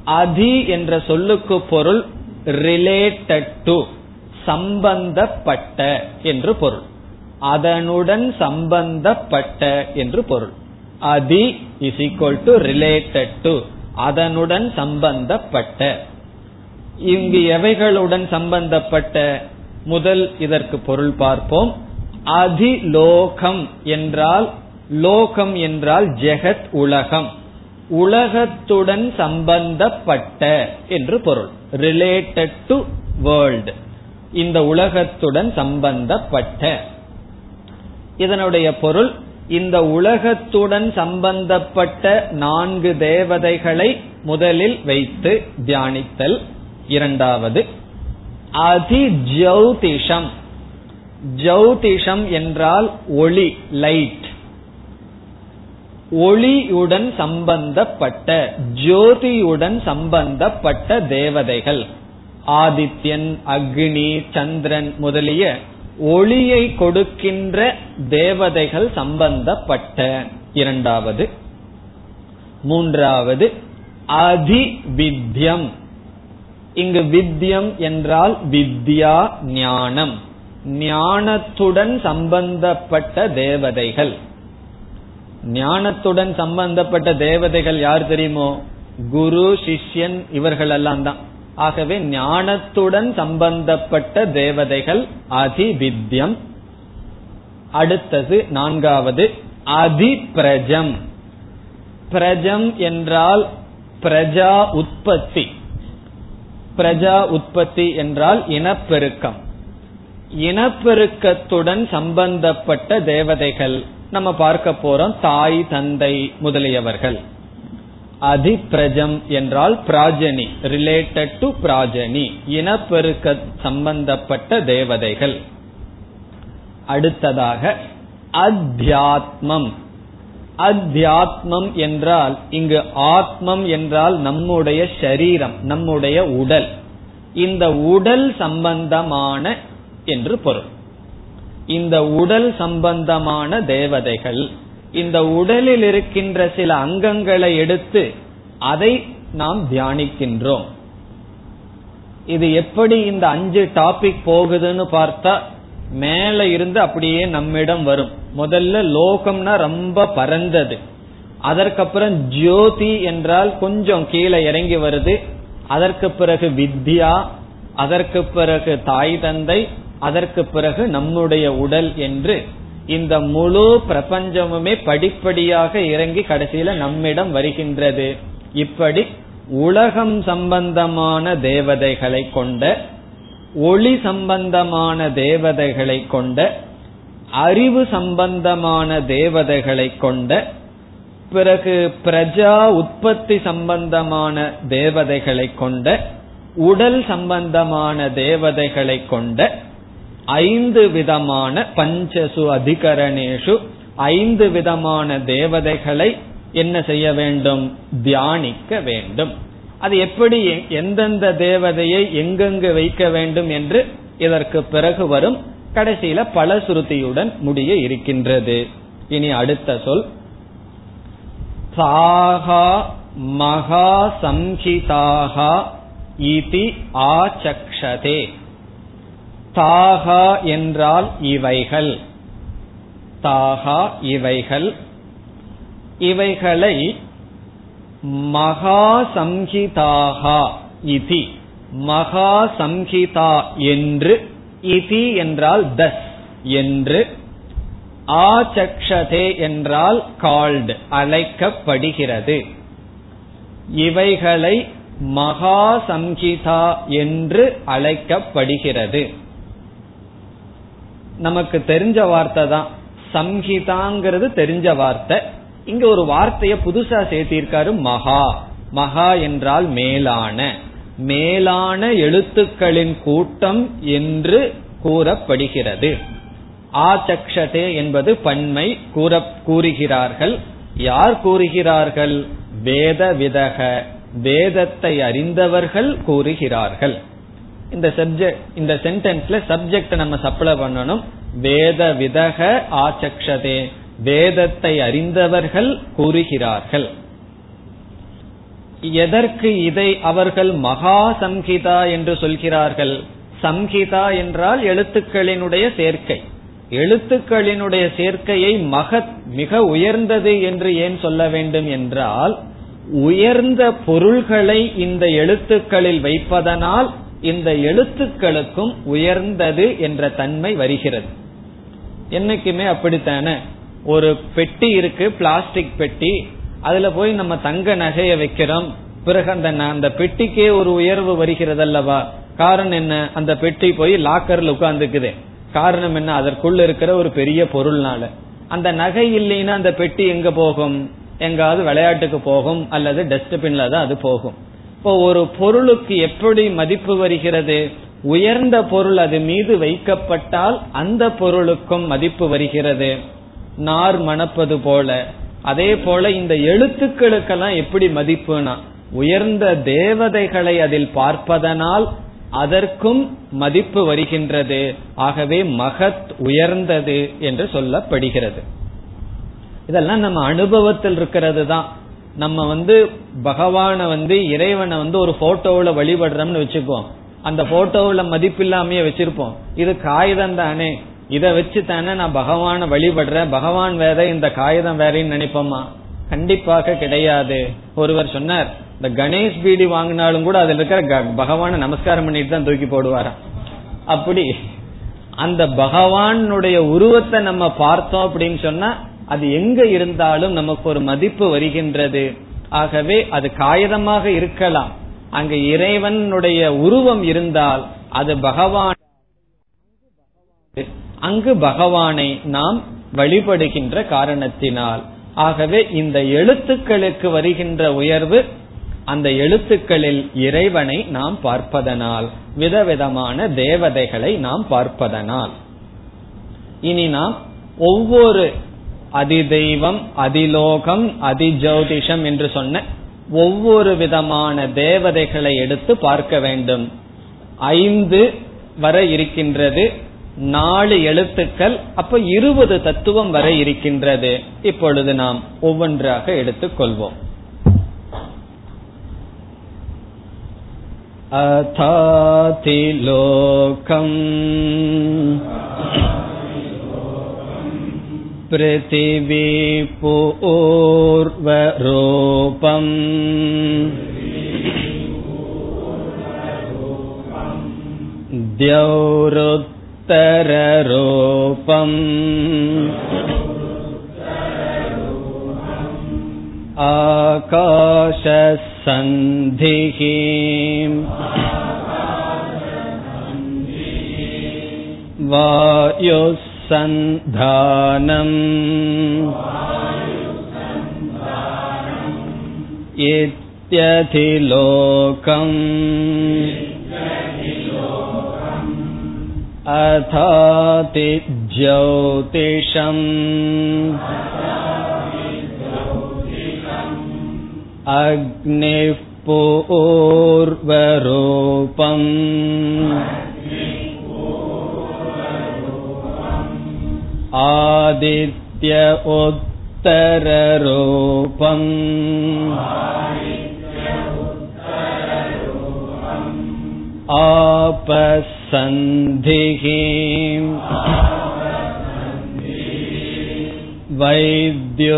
அதி என்ற சொல்லுக்கு பொருள் ரிலேட்டட் டு சம்பந்தப்பட்ட என்று பொருள். அதனுடன் சம்பந்தப்பட்ட என்று பொருள். அதி is equal to related to அதனுடன் சம்பந்தப்பட்ட. இங்கு எவைகளுடன் சம்பந்தப்பட்ட? முதல் இதற்கு பொருள் பார்ப்போம். அதிலோகம் என்றால் லோகம் என்றால் ஜெகத் உலகம். உலகத்துடன் சம்பந்தப்பட்ட என்று பொருள். ரிலேட்டட் டு வேர்ல்டு இந்த உலகத்துடன் சம்பந்தப்பட்ட. இதனுடைய பொருள் இந்த உலகத்துடன் சம்பந்தப்பட்ட நான்கு தேவதைகளை முதலில் வைத்து தியானித்தல். இரண்டாவது அதி அதிஜௌதிஷம். ஜௌதிஷம் என்றால் ஒளி லைட் ஒளியுடன் சம்பந்தப்பட்ட ஜோதியுடன் சம்பந்தப்பட்ட தேவதைகள். ஆதித்யன் அக்னி சந்திரன் முதலிய ஒளியை கொடுக்கின்ற தேவதைகள் சம்பந்தப்பட்ட. இரண்டாவது. மூன்றாவது அதிவித்யம். இங்கு வித்யம் என்றால் வித்யா ஞானம். ஞானத்துடன் சம்பந்தப்பட்ட தேவதைகள். ஞானத்துடன் சம்பந்தப்பட்ட தேவதைகள் யார் தெரியுமோ? குரு சிஷ்யன் இவர்கள் எல்லாம் தான். ஆகவே ஞானத்துடன் சம்பந்தப்பட்ட தேவதைகள் அதிவித்யம் அடுத்தது நான்காவது அதிபிரஜம் பிரஜம் என்றால் பிரஜா உற்பத்தி. பிரஜா உற்பத்தி என்றால் இனப்பெருக்கம். இனப்பெருக்கத்துடன் சம்பந்தப்பட்ட தேவதைகள் நம்ம பார்க்க போறோம் தாய் தந்தை முதலியவர்கள். அதிபிரஜம் என்றால் பிராஜனி ரிலேட்டட் டு பிராஜனி இனப்பெருக்க சம்பந்தப்பட்ட தேவதைகள். அடுத்ததாக அத்தியாத்மம். அத்தியாத்மம் என்றால் இங்கு ஆத்மம் என்றால் நம்முடைய சரீரம் நம்முடைய உடல். இந்த உடல் சம்பந்தமான என்று பொருள். இந்த உடல் சம்பந்தமான தேவதைகள் இந்த உடலில் இருக்கின்ற சில அங்கங்களை எடுத்து அதை நாம் தியானிக்கின்றோம். இது எப்படி இந்த அஞ்சு டாபிக் போகுதுன்னு பார்த்தா மேல இருந்து அப்படியே நம்மிடம் வரும். முதல்ல லோகம்னா ரொம்ப பரந்தது. அதற்கப்புறம் ஜோதி என்றால் கொஞ்சம் கீழே இறங்கி வருது. அதற்கு பிறகு வித்யா அதற்கு பிறகு தாய் தந்தை அதற்கு பிறகு நம்முடைய உடல் என்று இந்த முழு பிரபஞ்சமுமே படிப்படியாக இறங்கி கடைசியில நம்மிடம் வருகின்றது. இப்படி உலகம் சம்பந்தமான தேவதைகளை கொண்ட ஒளி சம்பந்தமான தேவதைகளை கொண்ட அறிவு சம்பந்தமான தேவதைகளை கொண்ட பிறகு பிரஜா உற்பத்தி சம்பந்தமான தேவதைகளை கொண்ட உடல் சம்பந்தமான தேவதைகளை கொண்ட ஐந்து விதமான பஞ்சசு அதிகரணேஷு ஐந்து விதமான தேவதைகளை என்ன செய்ய வேண்டும்? தியானிக்க வேண்டும். அது எப்படி எந்தெந்த தேவதையை எங்கெங்கு வைக்க வேண்டும் என்று இதற்கு பிறகு வரும் கடைசியில பல சுருதியுடன் முடிய இருக்கின்றது. இனி அடுத்த சொல். சாகா மகா சம்ஹிதாகா இதி ஆச்சக்ஷதே. தாகா என்றால் இவைகள். தாகா இவைகள். இவைகளை மகா சம்ஹிதாகா இதி. மகா சம்ஹிதா என்று இதி என்றால் தஸ் என்று ஆச்சக்ஷதே என்றால் கால்டு அழைக்கப்படுகிறது. இவைகளை மகா சம்ஹிதா என்று அழைக்கப்படுகிறது. நமக்கு தெரிஞ்ச வார்த்தை தான். சம்ஹிதாங்கிறது தெரிஞ்ச வார்த்தை. இங்க ஒரு வார்த்தைய புதுசா சேர்த்திருக்காரு மகா. மகா என்றால் மேலான. மேலான எழுத்துக்களின் கூட்டம் என்று கூறப்படுகிறது. ஆச்சக்ஷதே என்பது பன்மை கூற கூறுகிறார்கள். யார் கூறுகிறார்கள்? வேத விதக வேதத்தை அறிந்தவர்கள் கூறுகிறார்கள். இந்த சப்ஜெக்ட் இந்த சென்டென்ஸ்ல சப்ஜெக்ட் நம்ம சப்ளை பண்ணணும். வேத விதக ஆச்சக்ஷதே. வேதத்தை அறிந்தவர்கள் கூறுகிறார்கள். எதற்கு இதை அவர்கள் மகா சம்ஹிதா என்று சொல்கிறார்கள்? சம்ஹிதா என்றால் எழுத்துக்களினுடைய சேர்க்கை. எழுத்துக்களினுடைய சேர்க்கையை மகத் மிக உயர்ந்தது என்று ஏன் சொல்ல வேண்டும் என்றால் உயர்ந்த பொருள்களை இந்த எழுத்துக்களில் வைப்பதனால் இந்த எழுத்துக்களுக்கும் உயர்ந்தது என்ற தன்மை வருகிறது. என்னைக்குமே அப்படித்தானே? ஒரு பெட்டி இருக்கு பிளாஸ்டிக் பெட்டி. அதுல போய் நம்ம தங்க நகையை வைக்கிறோம். பிறகு அந்த அந்த பெட்டிக்கே ஒரு உயர்வு வருகிறது அல்லவா காரணம் என்ன? அந்த பெட்டி போய் லாக்கர்ல உட்கார்ந்துக்குது. காரணம் என்ன? அதற்குள்ள இருக்கிற ஒரு பெரிய பொருள்னால. அந்த நகை இல்லைன்னா அந்த பெட்டி எங்க போகும்? எங்காவது விளையாட்டுக்கு போகும் அல்லது டஸ்ட்பின்ல தான் அது போகும். இப்போ ஒரு பொருளுக்கு எப்படி மதிப்பு வருகிறது? உயர்ந்த பொருள் அது மீது வைக்கப்பட்டால் அந்த பொருளுக்கும் மதிப்பு வருகிறது. நார் மணப்பது போல. அதே போல இந்த எழுத்துக்களுக்கெல்லாம் எப்படி மதிப்புனா உயர்ந்த தேவதைகளை அதில் பார்ப்பதனால் அதற்கும் மதிப்பு வருகின்றது. ஆகவே மகத் உயர்ந்தது என்று சொல்லப்படுகிறது. இதெல்லாம் நம்ம அனுபவத்தில் இருக்கிறது தான். நம்ம வந்து பகவான வந்து இறைவனை வந்து ஒரு போட்டோவுல வழிபடுறோம்னு வச்சுப்போம். அந்த போட்டோவுல மதிப்பில்லாமையே வச்சிருப்போம். இது காகிதம் தானே. இத வச்சு தானே நான் பகவான வழிபடுறேன். பகவான் வேற இந்த காகிதம் வேறன்னு நினைப்போமா? கண்டிப்பாக கிடையாது. ஒருவர் சொன்னார் இந்த கணேஷ் பீடி வாங்கினாலும் கூட அதுல இருக்கிற பகவான நமஸ்காரம் பண்ணிட்டு தான் தூக்கி போடுவாராம். அப்படி அந்த பகவானுடைய உருவத்தை நம்ம பார்த்தோம் அப்படின்னு சொன்னா அது எங்க இருந்தாலும் நமக்கு ஒரு மதிப்பு வருகின்றது. ஆகவே அது காகிதமாக இருக்கலாம். அங்க இறைவனுடைய உருவம் இருந்தால் அது பகவான் அங்கு பகவானை நாம் வழிபடுகின்ற காரணத்தினால். ஆகவே இந்த எழுத்துக்களுக்கு வருகின்ற உயர்வு அந்த எழுத்துக்களில் இறைவனை நாம் பார்ப்பதனால் விதவிதமான தேவதைகளை நாம் பார்ப்பதனால். இனி நாம் ஒவ்வொரு அதிதெய்வம் அதிலோகம் அதிஜோதிஷம் என்று சொன்ன ஒவ்வொரு விதமான தேவதைகளை எடுத்து பார்க்க வேண்டும். ஐந்து வர இருக்கின்றது. நாலு எழுத்துக்கள் அப்ப இருபது தத்துவம் வரை இருக்கின்றது இப்பொழுது நாம் ஒவ்வொன்றாக எடுத்துக்கொள்வோம் अथातिलोकम् पृथिवी पूर्वरूपम् द्यौरुत्तररूपम् आकाशसन्धिः वायुः सन्धानम् इत्यधिलोकम् अथाति ज्योतिषम् अग्निः पूर्वरूपम् आदित्य उत्तररूपम् आपसन्धिः वैद्युतसन्धानम्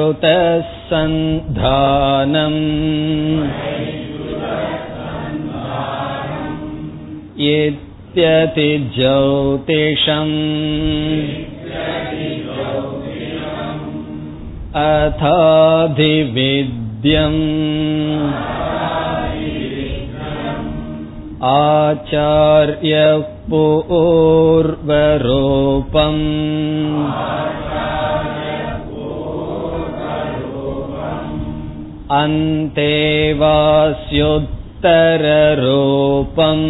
इत्यतिज्योतिषम् अथाधिविद्यम् आचार्यपूर्वरूपम् अन्तेवास्युत्तररूपम्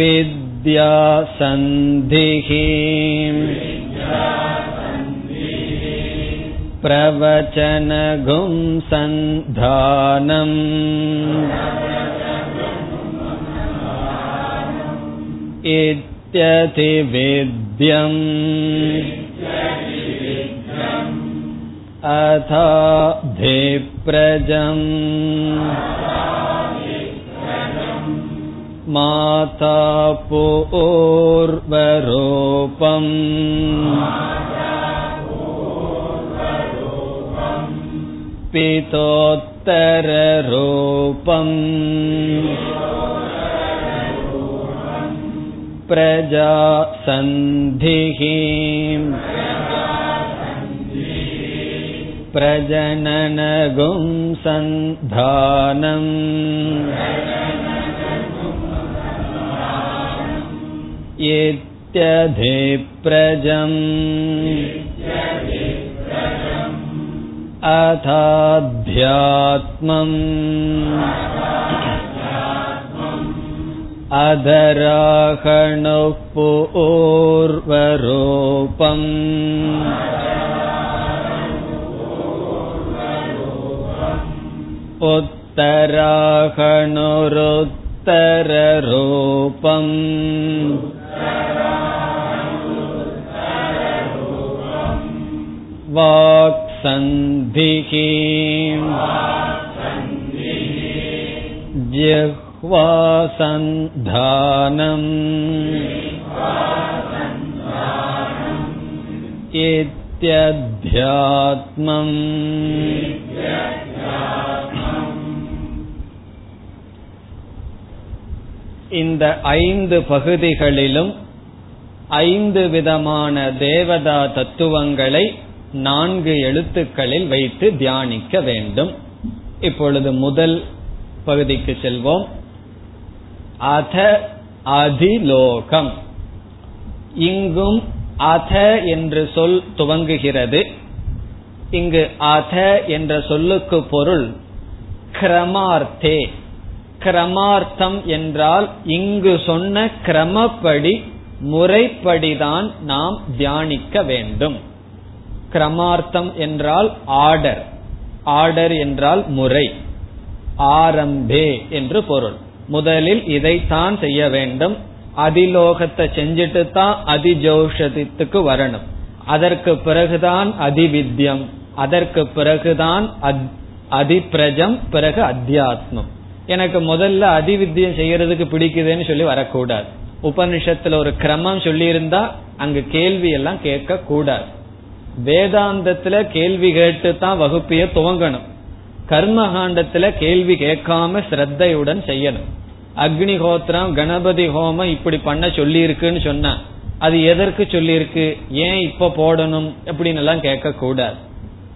विद्यासन्धिः प्रवचनगुं सन्धानम् इत्यतिविद्यम् अथाधिप्रजम् माता पूर्वरूपम् पितोत्तररूपम् प्रजा सन्धिः प्रजननगुं सन्धानम् इत्यधिप्रजम् अथाध्यात्मम् अधराहणुः पूर्वरूपम् उत्तराहणुरुत्तररूपम् वाक्सन्धिः जिह्वासन्धानम् इत्यध्यात्मम् இந்த ஐந்து பகுதிகளிலும் ஐந்து விதமான தேவதா தத்துவங்களை நான்கு எழுத்துக்களில் வைத்து தியானிக்க வேண்டும். இப்பொழுது முதல் பகுதிக்கு செல்வோம். அத அதிலோகம். இங்கும் அத என்று சொல் துவங்குகிறது. இங்கு அத என்ற சொல்லுக்கு பொருள் கிரமார்த்தே. கிரமார்த்தம் என்றால் இங்கு சொன்ன கிரமப்படி முறைப்படிதான் நாம் தியானிக்க வேண்டும். கிரமார்த்தம் என்றால் ஆர்டர். ஆர்டர் என்றால் முறை. ஆரம்பே என்று பொருள். முதலில் இதைத்தான் செய்ய வேண்டும். அதிலோகத்தை செஞ்சுட்டு தான் அதிஜோஷத்துக்கு வரணும். அதற்கு பிறகுதான் அதிவித்யம். அதற்கு பிறகுதான் அதிப்பிரஜம் பிறகு அத்தியாத்மம். எனக்கு முதல்ல அதிவித்தியம் செய்யறதுக்கு பிடிக்குதுன்னு சொல்லி வரக்கூடாது. உபனிஷத்துல ஒரு கிரமம் சொல்லி இருந்தா அங்கு கேள்வி எல்லாம் கேட்க கூடாது வேதாந்தத்துல கேள்வி கேட்டு தான் வகுப்பைய துவங்கணும். கர்மகாண்டத்துல கேள்வி கேட்காம ஸ்ரத்தையுடன் செய்யணும். அக்னிஹோத்திரம் கணபதி ஹோமம் இப்படி பண்ண சொல்லி இருக்குன்னு சொன்னா அது எதற்கு சொல்லியிருக்கு? ஏன் இப்ப போடணும் அப்படின்னு எல்லாம் கேட்க கூடாது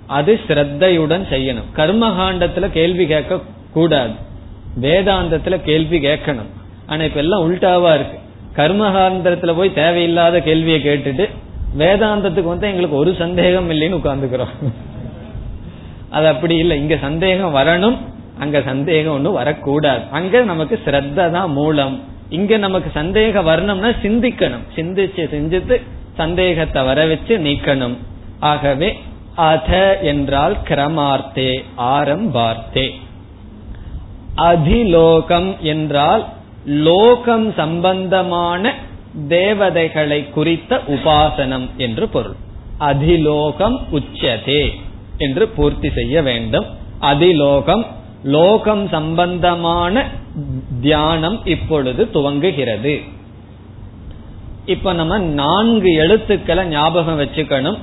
அது ஸ்ரத்தையுடன் செய்யணும். கர்மகாண்டத்துல கேள்வி கேட்க கூடாது வேதாந்தத்துல கேள்வி கேட்கணும். ஆனா இப்ப எல்லாம் உல்டாவா இருக்கு. கர்மகாண்டத்துல போய் தேவையில்லாத கேள்வியை கேட்டுட்டு வேதாந்தத்துக்கு வந்து எங்களுக்கு ஒரு சந்தேகம் இல்லைன்னு உட்கார்ந்துக்கிறோம். அது அப்படி இல்லை. இங்க சந்தேகம் வரணும் அங்க சந்தேகம் ஒண்ணு வரக்கூடாது. அங்க நமக்கு ஸ்ரத்த தான் மூலம். இங்க நமக்கு சந்தேகம் வரணும்னா சிந்திக்கணும். சிந்திச்சு சிந்தித்து சந்தேகத்தை வர வச்சு நீக்கணும். ஆகவே அத என்றால் கிரமார்த்தே ஆரம்பார்த்தே. அதிலோகம் என்றால் லோகம் சம்பந்தமான தேவதைகளை குறித்த உபாசனம் என்று பொருள். அதிலோகம் உச்சதே என்று பூர்த்தி செய்ய வேண்டும். அதிலோகம் லோகம் சம்பந்தமான தியானம் இப்பொழுது துவங்குகிறது. இப்ப நம்ம நான்கு எழுத்துக்களை ஞாபகம் வச்சுக்கணும்.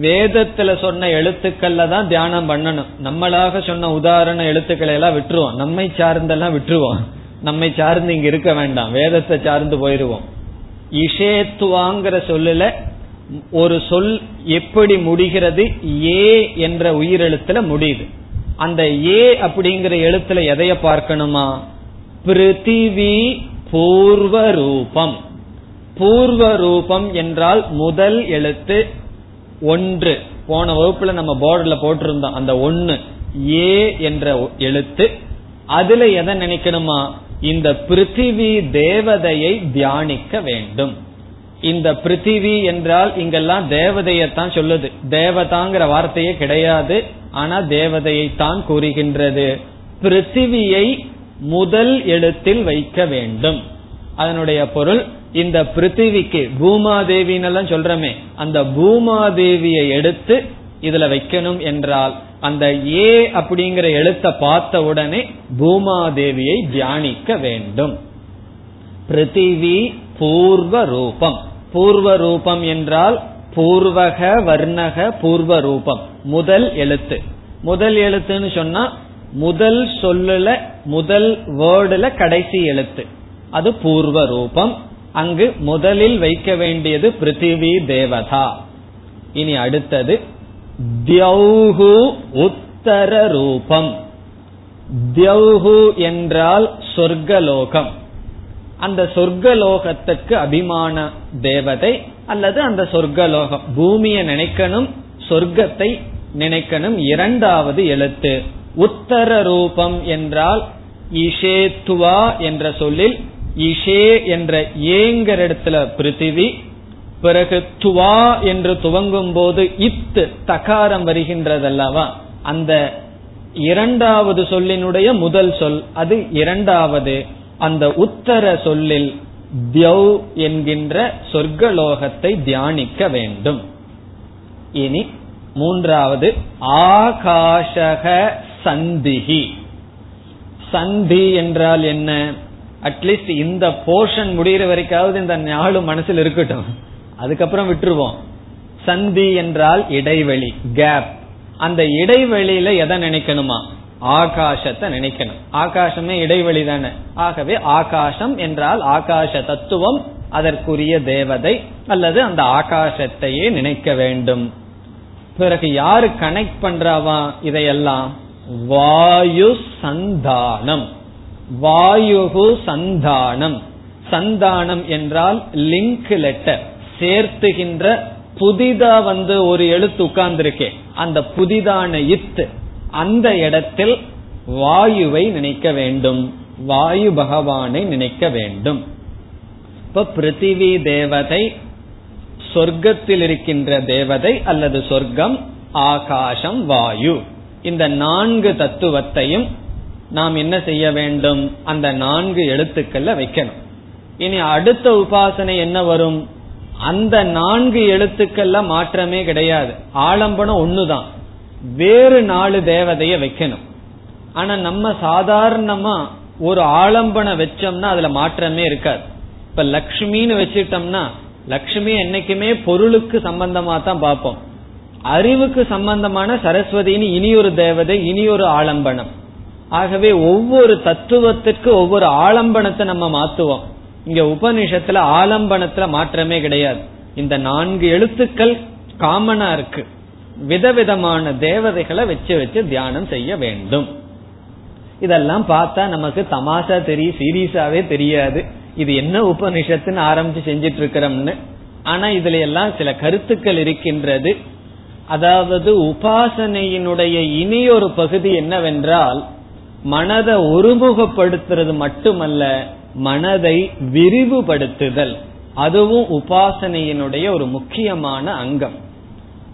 வேதத்துல சொன்ன எழுத்துக்கள்ல தான் தியானம் பண்ணணும். நம்மளாக சொன்ன உதாரண எழுத்துக்களை எல்லாம் விட்டுருவோம். நம்மை சார்ந்தெல்லாம் விட்டுருவோம். நம்மை சார்ந்து இங்க இருக்க வேண்டாம். வேதத்தை சார்ந்து போயிருவோம். இஷேத்துவாங்கிற சொல்லல ஒரு சொல் எப்படி முடிகிறது? ஏ என்ற உயிரெழுத்துல முடியுது. அந்த ஏ அப்படிங்கிற எழுத்துல எதைய பார்க்கணுமா? பிருத்திவி பூர்வ ரூபம் பூர்வ ரூபம் என்றால் முதல் எழுத்து ஒன்று. போன வகுப்புல நம்ம போர்டில் போட்டிருந்தோம். அந்த ஒன்னு. ஏ என்ற எழுத்து. அதுல எதை நினைக்கணுமா? இந்த பிருத்திவி தேவதையை தியானிக்க வேண்டும். இந்த பிருத்திவி என்றால் இங்கெல்லாம் தேவதையத்தான் சொல்லுது. தேவதாங்கிற வார்த்தையே கிடையாது ஆனா தேவதையை தான் கூறுகின்றது. பிருத்திவியை முதல் எழுத்தில் வைக்க வேண்டும். அதனுடைய பொருள் இந்த பிருத்திவிக்கு பூமாதேவின்னு சொல்றமே அந்த பூமாதேவியை எடுத்து இதுல வைக்கணும் என்றால் அந்த ஏ அப்படிங்கிற எழுத்தை பார்த்த உடனே பூமாதேவியை தியானிக்க வேண்டும். பிருத்திவி பூர்வ ரூபம் பூர்வ ரூபம் என்றால் பூர்வக வர்ணக பூர்வ ரூபம் முதல் எழுத்து. முதல் எழுத்துன்னு சொன்னா முதல் சொல்லுல முதல் வேர்டுல கடைசி எழுத்து. அது பூர்வ ரூபம் அங்கு முதலில் வைக்க வேண்டியது பிருத்திவி தேவதா. இனி அடுத்தது தியௌகு உத்தர ரூபம் தியௌகு என்றால் சொர்க்கலோகம். அந்த சொர்க்கலோகத்துக்கு அபிமான தேவதை அல்லது அந்த சொர்க்கலோகம். பூமியை நினைக்கணும் சொர்க்கத்தை நினைக்கணும். இரண்டாவது எழுத்து. உத்தர ரூபம் என்றால் இஷேத்துவா என்ற சொல்லில் இஷே என்ற ஏங்கிற இடத்துல பிருத்திவி பிறகு துவா என்று துவங்கும் போது இத்து தகாரம் வருகின்றதல்லவா? அந்த இரண்டாவது சொல்லினுடைய முதல் சொல் அது இரண்டாவது அந்த உத்தர சொல்லில் தியௌ என்கின்ற சொர்க்கலோகத்தை தியானிக்க வேண்டும். இனி மூன்றாவது ஆகாஷக சந்திகி சந்தி என்றால் என்ன? அட்லீஸ்ட் இந்த போர்ஷன் முடிகிற வரைக்காவது இந்த ஞாலும் மனசில் இருக்கட்டும். அதுக்கப்புறம் விட்டுருவோம். சந்தி என்றால் இடைவெளி கேப் அந்த இடைவெளியில எதை நினைக்கணுமா? ஆகாசத்தை நினைக்கணும். ஆகாசமே இடைவெளி தானே. ஆகவே ஆகாசம் என்றால் ஆகாச தத்துவம் அதற்குரிய தேவதை அல்லது அந்த ஆகாசத்தையே நினைக்க வேண்டும். பிறகு யாரு கனெக்ட் பண்றாவா? இதையெல்லாம் வாயு சந்தானம். வாயுகு சந்தானம். சந்தானம் என்றால் லிங்க் லெட்டர் சேர்த்துகின்ற புதிதா வந்து ஒரு எழுத்து உட்கார்ந்திருக்கே. அந்த புதிதான இத்து அந்த இடத்தில் வாயுவை நினைக்க வேண்டும். வாயு பகவானை நினைக்க வேண்டும். இப்ப பிருத்திவி தேவதை சொர்க்கத்தில் இருக்கின்ற தேவதை அல்லது சொர்க்கம் ஆகாசம் வாயு. இந்த நான்கு தத்துவத்தையும் நாம் என்ன செய்ய வேண்டும்? அந்த நான்கு எழுத்துக்கள்ல வைக்கணும். இனி அடுத்த உபாசனை என்ன வரும்? அந்த நான்கு எழுத்துக்கள்ல மாற்றமே கிடையாது. ஆலம்பனம் ஒண்ணுதான். வேறு நாலு தேவதைய வைக்கணும். ஆனா நம்ம சாதாரணமா ஒரு ஆலம்பனம் வச்சோம்னா அதுல மாற்றமே இருக்காது. இப்ப லக்ஷ்மின்னு வச்சுட்டோம்னா லக்ஷ்மி என்னைக்குமே பொருளுக்கு சம்பந்தமா தான் பார்ப்போம். அறிவுக்கு சம்பந்தமான சரஸ்வதினு இனி ஒரு தேவதை இனி ஒரு ஆலம்பனம். ஆகவே ஒவ்வொரு தத்துவத்திற்கு ஒவ்வொரு ஆலம்பனத்தை நம்ம மாத்துவோம். இங்க உபனிஷத்துல ஆலம்பனத்துல மாற்றமே கிடையாது. இந்த நான்கு எழுத்துக்கள் காமனா இருக்கு. விதவிதமான தேவதைகளை வச்சு வச்சு தியானம் செய்ய வேண்டும். இதெல்லாம் பார்த்தா நமக்கு தமாஷா தெரியும் சீரியஸாவே தெரியாது. இது என்ன உபனிஷத்துன்னு ஆரம்பிச்சு செஞ்சிட்டு இருக்கிறோம்னு ஆனா இதுல எல்லாம் சில கருத்துக்கள் இருக்கின்றது. அதாவது உபாசனையினுடைய இனியொரு பகுதி என்னவென்றால் மனதை ஒருமுகப்படுத்துறது மட்டுமல்ல மனதை விரிவுபடுத்துதல். அதுவும் உபாசனையினுடைய ஒரு முக்கியமான அங்கம்.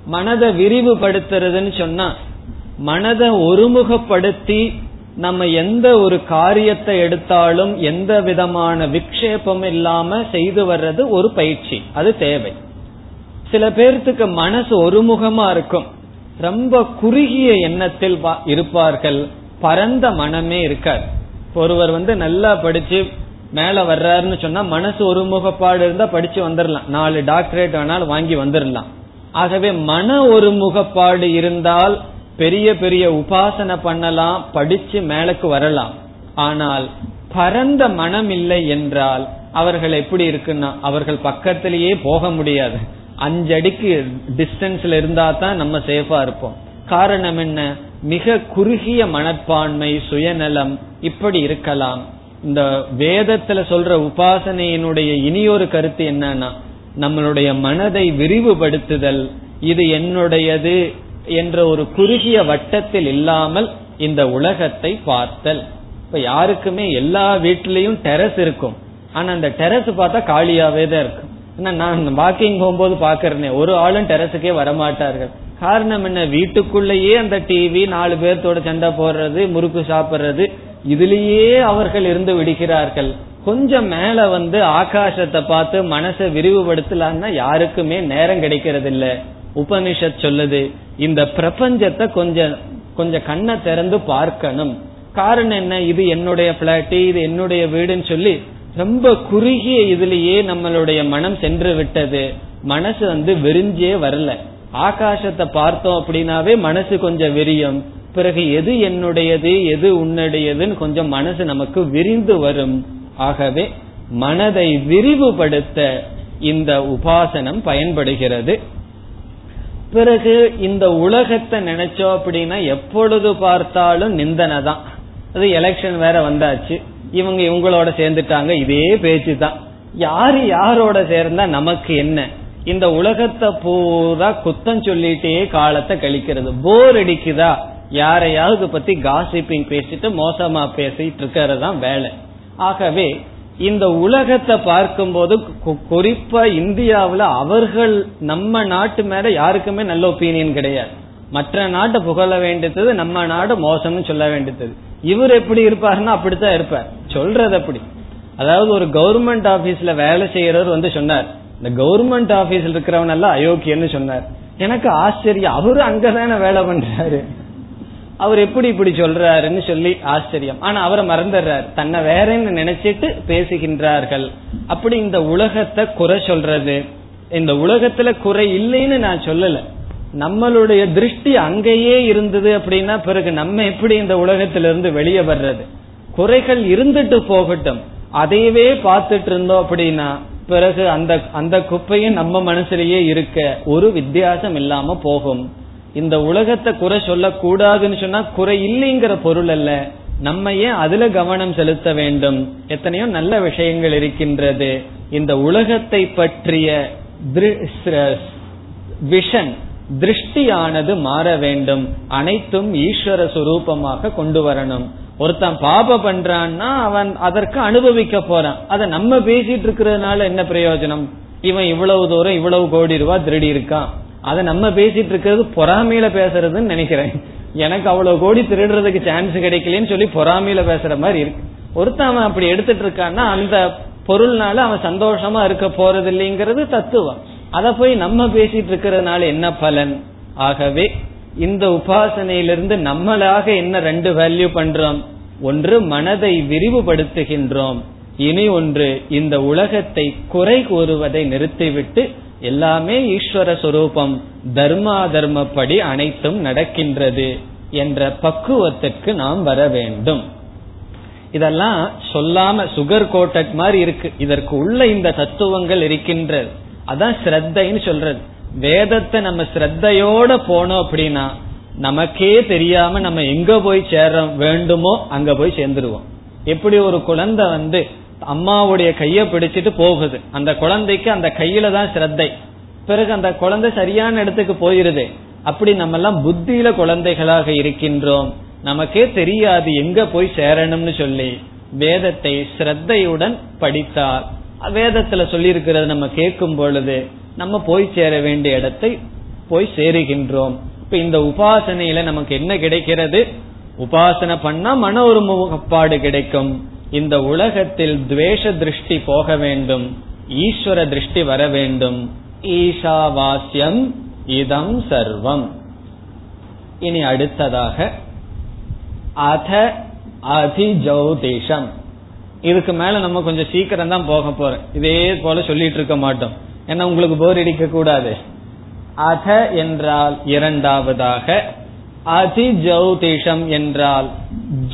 மனதை விரிவுபடுத்துறதுன்னு சொன்னா மனதை ஒருமுகப்படுத்தி நம்ம எந்த ஒரு காரியத்தை எடுத்தாலும் எந்த விதமான விக்ஷேபம் இல்லாம செய்து வர்றது ஒரு பயிற்சி. அது தேவை. சில பேர்த்துக்கு மனசு ஒருமுகமா இருக்கும். ரொம்ப குறுகிய எண்ணத்தில் இருப்பார்கள். பரந்த மனமே இருக்காது. ஒருவர் வந்து நல்லா படிச்சு மேல வர்றாருன்னு சொன்னா மனசு ஒருமுகப்பாடு இருந்தா படிச்சு வந்துடலாம் நாலு டாக்டரேட் வேணாலும் வாங்கி வந்துடலாம் ஆகவே மன ஒருமுகப்பாடு இருந்தால் பெரிய பெரிய உபாசனை பண்ணலாம் படிச்சு மேலுக்கு வரலாம். ஆனால் பரந்த மனம் இல்லை என்றால் அவர்கள் எப்படி இருக்குன்னா அவர்கள் பக்கத்திலேயே போக முடியாது. அஞ்சடிக்கு டிஸ்டன்ஸ்ல இருந்தா தான் நம்ம சேஃபா இருப்போம். காரணம் என்ன? மிக குறுகிய மனப்பான்மை சுயநலம் இப்படி இருக்கலாம். இந்த வேதத்துல சொல்ற உபாசனையினுடைய இனியொரு கருத்து என்னன்னா நம்மளுடைய மனதை விரிவுபடுத்துதல் இது என்னுடையது என்ற ஒரு குறுகிய வட்டத்தில் இல்லாமல் இந்த உலகத்தை பார்த்தல். இப்ப யாருக்குமே எல்லா வீட்லயும் டெரஸ் இருக்கும். ஆனா அந்த டெரஸ் பார்த்தா காலியாவே தான் இருக்கும். நான் வாக்கிங் போகும்போது பாக்குறேனே ஒரு ஆளும் டெரஸுக்கே வரமாட்டார்கள். காரணம் என்ன? வீட்டுக்குள்ளேயே அந்த டிவி நாலு பேர்த்தோட சண்டை போடுறது முறுக்கு சாப்பிடுறது இதுலயே அவர்கள் இருந்து விடுகிறார்கள். கொஞ்சம் மேல வந்து ஆகாசத்தை பார்த்து மனசை விரிவுபடுத்தலான்னா யாருக்குமே நேரம் கிடைக்கிறது இல்ல உபனிஷத் சொல்லுது இந்த பிரபஞ்சத்தை கொஞ்சம் கொஞ்சம் கண்ணை திறந்து பார்க்கணும். காரணம் என்ன? இது என்னுடைய பிளாட்டு இது என்னுடைய வீடுன்னு சொல்லி ரொம்ப குறுகிய இதுலயே நம்மளுடைய மனம் சென்று விட்டது. மனசு வந்து விரிஞ்சே வரல. ஆகாசத்தை பார்த்தோம் அப்படின்னாவே மனசு கொஞ்சம் விரியும். பிறகு எது என்னுடையது எது உன்னுடையதுன்னு கொஞ்சம் மனசு நமக்கு விரிந்து வரும். ஆகவே மனதை விரிவுபடுத்த இந்த உபாசனம் பயன்படுகிறது. பிறகு இந்த உலகத்தை நினைச்சோம் அப்படின்னா எப்பொழுது பார்த்தாலும் நிந்தனை தான். அது எலெக்ஷன் வேற வந்தாச்சு. இவங்க இவங்களோட சேர்ந்துட்டாங்க. இதே பேச்சு தான் யாரு யாரோட சேர்ந்தா நமக்கு என்ன? இந்த உலகத்தை பூரா குத்தம் சொல்லிட்டே காலத்தை கழிக்கிறது. போர் அடிக்குதா? யாரையாவது பத்தி காசிப்பிங் பேசிட்டு மோசமா பேசிட்டு இருக்கிறது தான் வேலை. ஆகவே இந்த உலகத்தை பார்க்கும்போது குறிப்பா இந்தியாவில் அவர்கள் நம்ம நாட்டு மேல யாருக்குமே நல்ல ஒப்பீனியன் கிடையாது. மற்ற நாட்டை புகழ வேண்டியது நம்ம நாடு மோசம்னு சொல்ல வேண்டியது. இவர் எப்படி இருப்பாருன்னா அப்படித்தான் இருப்பார். சொல்றது அப்படி. அதாவது ஒரு கவர்மெண்ட் ஆபீஸ்ல வேலை செய்யறவர் வந்து சொன்னார். இந்த கவர்மெண்ட் ஆபீஸ்ல இருக்கிறவன் எல்லாம் அயோக்கியன்னு சொன்னார். எனக்கு ஆச்சரியம். அவரு அங்கதான வேலை பண்றாரு. அவர் எப்படி இப்படி சொல்றாருன்னு சொல்லி ஆச்சரியம். ஆனா அவரை மறந்துடுறாரு. தன்னை வேறன்னு நினைச்சிட்டு பேசுகின்றார்கள். அப்படி இந்த உலகத்தை குறை சொல்றது. இந்த உலகத்துல குறை இல்லைன்னு நான் சொல்லல. நம்மளுடைய திருஷ்டி அங்கேயே இருந்தது அப்படின்னா பிறகு நம்ம எப்படி இந்த உலகத்திலிருந்து வெளியே வர்றது? குறைகள் இருந்துட்டு போகட்டும். அதையவே பார்த்துட்டு இருந்தோம் அப்படின்னா பிறகு அந்த அந்த குப்பையும் நம்ம மனசுலயே இருக்க ஒரு வித்தியாசம் இல்லாம போகும். இந்த உலகத்தை குறை சொல்லக்கூடாதுன்னு சொன்னா குறை இல்லைங்கிற பொருள் அல்ல. நம்ம ஏன் அதுல கவனம் செலுத்த வேண்டும்? எத்தனையோ நல்ல விஷயங்கள் இருக்கின்றது. இந்த உலகத்தை பற்றிய விஷன் திருஷ்டியானது மாற வேண்டும். அனைத்தும் ஈஸ்வர சுரூபமாக கொண்டு வரணும். ஒருத்தன் பாப பண்றான்னா அவன் அதற்கு அனுபவிக்க போறான். அதை நம்ம பேசிட்டு இருக்கிறதுனால என்ன பிரயோஜனம்? இவன் இவ்வளவு தூரம் இவ்வளவு கோடி ரூபாய் திருடி இருக்கான். அதை நம்ம பேசிட்டு இருக்கிறது பொறாமையில பேசுறதுன்னு நினைக்கிறேன். எனக்கு அவ்வளவு கோடி திருடுறதுக்கு சான்ஸ் கிடைக்கலன்னு சொல்லி பொறாமையில பேசுற மாதிரி இருக்கு. ஒருத்தன் அவன் அப்படி எடுத்துட்டு இருக்கான்னா அந்த பொருள்னால அவன் சந்தோஷமா இருக்க போறது இல்லைங்கிறது தத்துவம். அத போய் நம்ம பேசிட்டு இருக்கிறதுனால என்ன பலன்? ஆகவே இந்த உபாசனையிலிருந்து நம்மளாக என்ன ரெண்டு வேல்யூ பண்றோம்? ஒன்று மனதை விரிவுபடுத்துகின்றோம். இனி ஒன்று இந்த உலகத்தை குறை கூறுவதை நிறுத்திவிட்டு எல்லாமே ஈஸ்வர சுரூபம். தர்மா தர்மப்படி அனைத்தும் நடக்கின்றது என்ற பக்குவத்திற்கு நாம் வர வேண்டும். இதெல்லாம் சொல்லாம சுகர் கோட்டட் மாதிரி இருக்கு. இதற்கு உள்ள இந்த தத்துவங்கள் இருக்கின்றது அதான் ஸ்ரத்தைன்னு சொல்றது. வேதத்தை நம்ம ஸ்ரத்தையோட போனோம் அப்படின்னா நமக்கே தெரியாம நம்ம எங்க போய் சேர வேண்டுமோ அங்க போய் சேர்ந்துருவோம். எப்படி ஒரு குழந்தை வந்து அம்மாவுடைய கைய பிடிச்சிட்டு போகுது. அந்த குழந்தைக்கு அந்த கையில தான் சிரத்தை. பிறகு அந்த குழந்தை சரியான இடத்துக்கு போயிருது. அப்படி நம்ம எல்லாம் புத்தியில குழந்தைகளாக இருக்கின்றோம். நமக்கே தெரியாது எங்க போய் சேரணும்னு சொல்லி. வேதத்தை ஸ்ரத்தையுடன் படித்தார். வேதத்துல சொல்லி இருக்கிறது நம்ம கேட்கும் பொழுது நம்ம போய் சேர வேண்டிய இடத்தை போய் சேருகின்றோம். இப்ப இந்த உபாசனையில நமக்கு என்ன கிடைக்கிறது? உபாசனை பண்ணா மன ஒரு முகப்பாடு கிடைக்கும். இந்த உலகத்தில் துவேஷ திருஷ்டி போக வேண்டும் ஈஸ்வர திருஷ்டி வர வேண்டும். ஈஷாவாஸ்யம் இதம் சர்வம். இனி அடுத்ததாக அத அதிஜௌதிஷம். இதுக்கு மேல நம்ம கொஞ்சம் சீக்கிரம் தான் போக போறோம். இதே போல சொல்லிட்டு இருக்க மாட்டோம். ஏன்னா உங்களுக்கு போர் அடிக்க கூடாது. அத என்றால் இரண்டாவதாக அதிஜௌதிஷம் என்றால்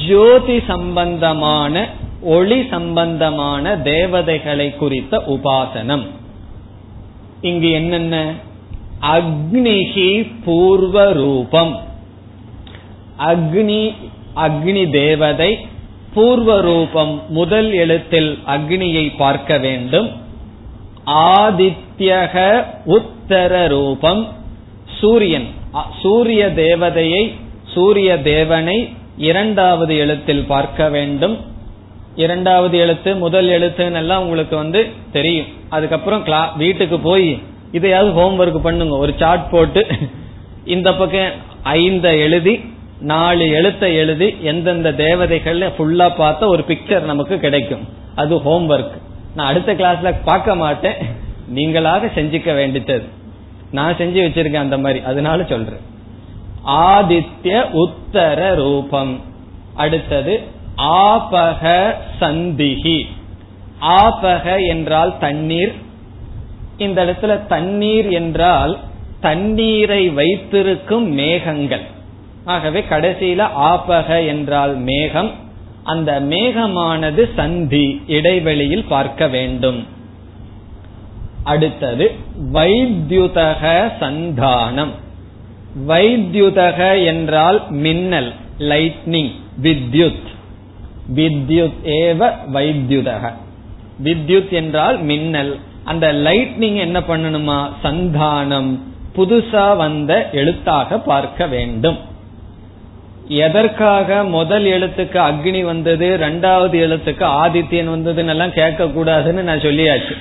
ஜோதி சம்பந்தமான ஒளி சம்பந்தமான தேவதைகளை குறித்த உபாசனம். இங்கு என்னென்ன? அக்னிகி பூர்வ ரூபம். அக்னி அக்னி தேவதை பூர்வ ரூபம் முதல் எழுத்தில் அக்னியை பார்க்க வேண்டும். ஆதித்யக உத்தர ரூபம். சூரியன் சூரிய தேவதையை சூரிய தேவனை இரண்டாவது எழுத்தில் பார்க்க வேண்டும். இரண்டாவது எழுத்து முதல் எழுத்துன்னு எல்லாம் உங்களுக்கு வந்து தெரியும். அதுக்கப்புறம் கிளா வீட்டுக்கு போய் இதையாவது ஹோம்ஒர்க் பண்ணுங்க. ஒரு சார்ட் போட்டு இந்த பக்கம் ஐந்த எழுதி நாலு எழுத்தை எழுதி எந்தெந்த தேவதைகள் ஃபுல்லா பார்த்த ஒரு பிக்சர் நமக்கு கிடைக்கும். அது ஹோம்ஒர்க் நான் அடுத்த கிளாஸ்ல பார்க்க மாட்டேன். நீங்களாக செஞ்சுக்க வேண்டித்தது நான் செஞ்சு வச்சிருக்கேன் அந்த மாதிரி. அதனால சொல்றேன். ஆதித்ய உத்தர ரூபம். அடுத்தது ஆபக சந்திகி. ஆபக என்றால் தண்ணீர். இந்த இடத்துல தண்ணீர் என்றால் தண்ணீரை வைத்திருக்கும் மேகங்கள். ஆகவே கடைசியில ஆபக என்றால் மேகம். அந்த மேகமானது சந்தி இடைவெளியில் பார்க்க வேண்டும். அடுத்தது வைத்யுதக சந்தானம். வைத்யுதக என்றால் மின்னல் லைட்னிங் வித்யுத். வித்யுத் ஏவ வைத்யுதக. வித்யுத் என்றால் மின்னல். அந்த லைட்னிங் என்ன பண்ணணுமா? சந்தானம். புதுசா வந்த எழுத்தாக பார்க்க வேண்டும். எதற்காக முதல் எழுத்துக்கு அக்னி வந்தது ரெண்டாவது எழுத்துக்கு ஆதித்யன் வந்ததுன்னு எல்லாம் கேட்க கூடாதுன்னு நான் சொல்லியாச்சு.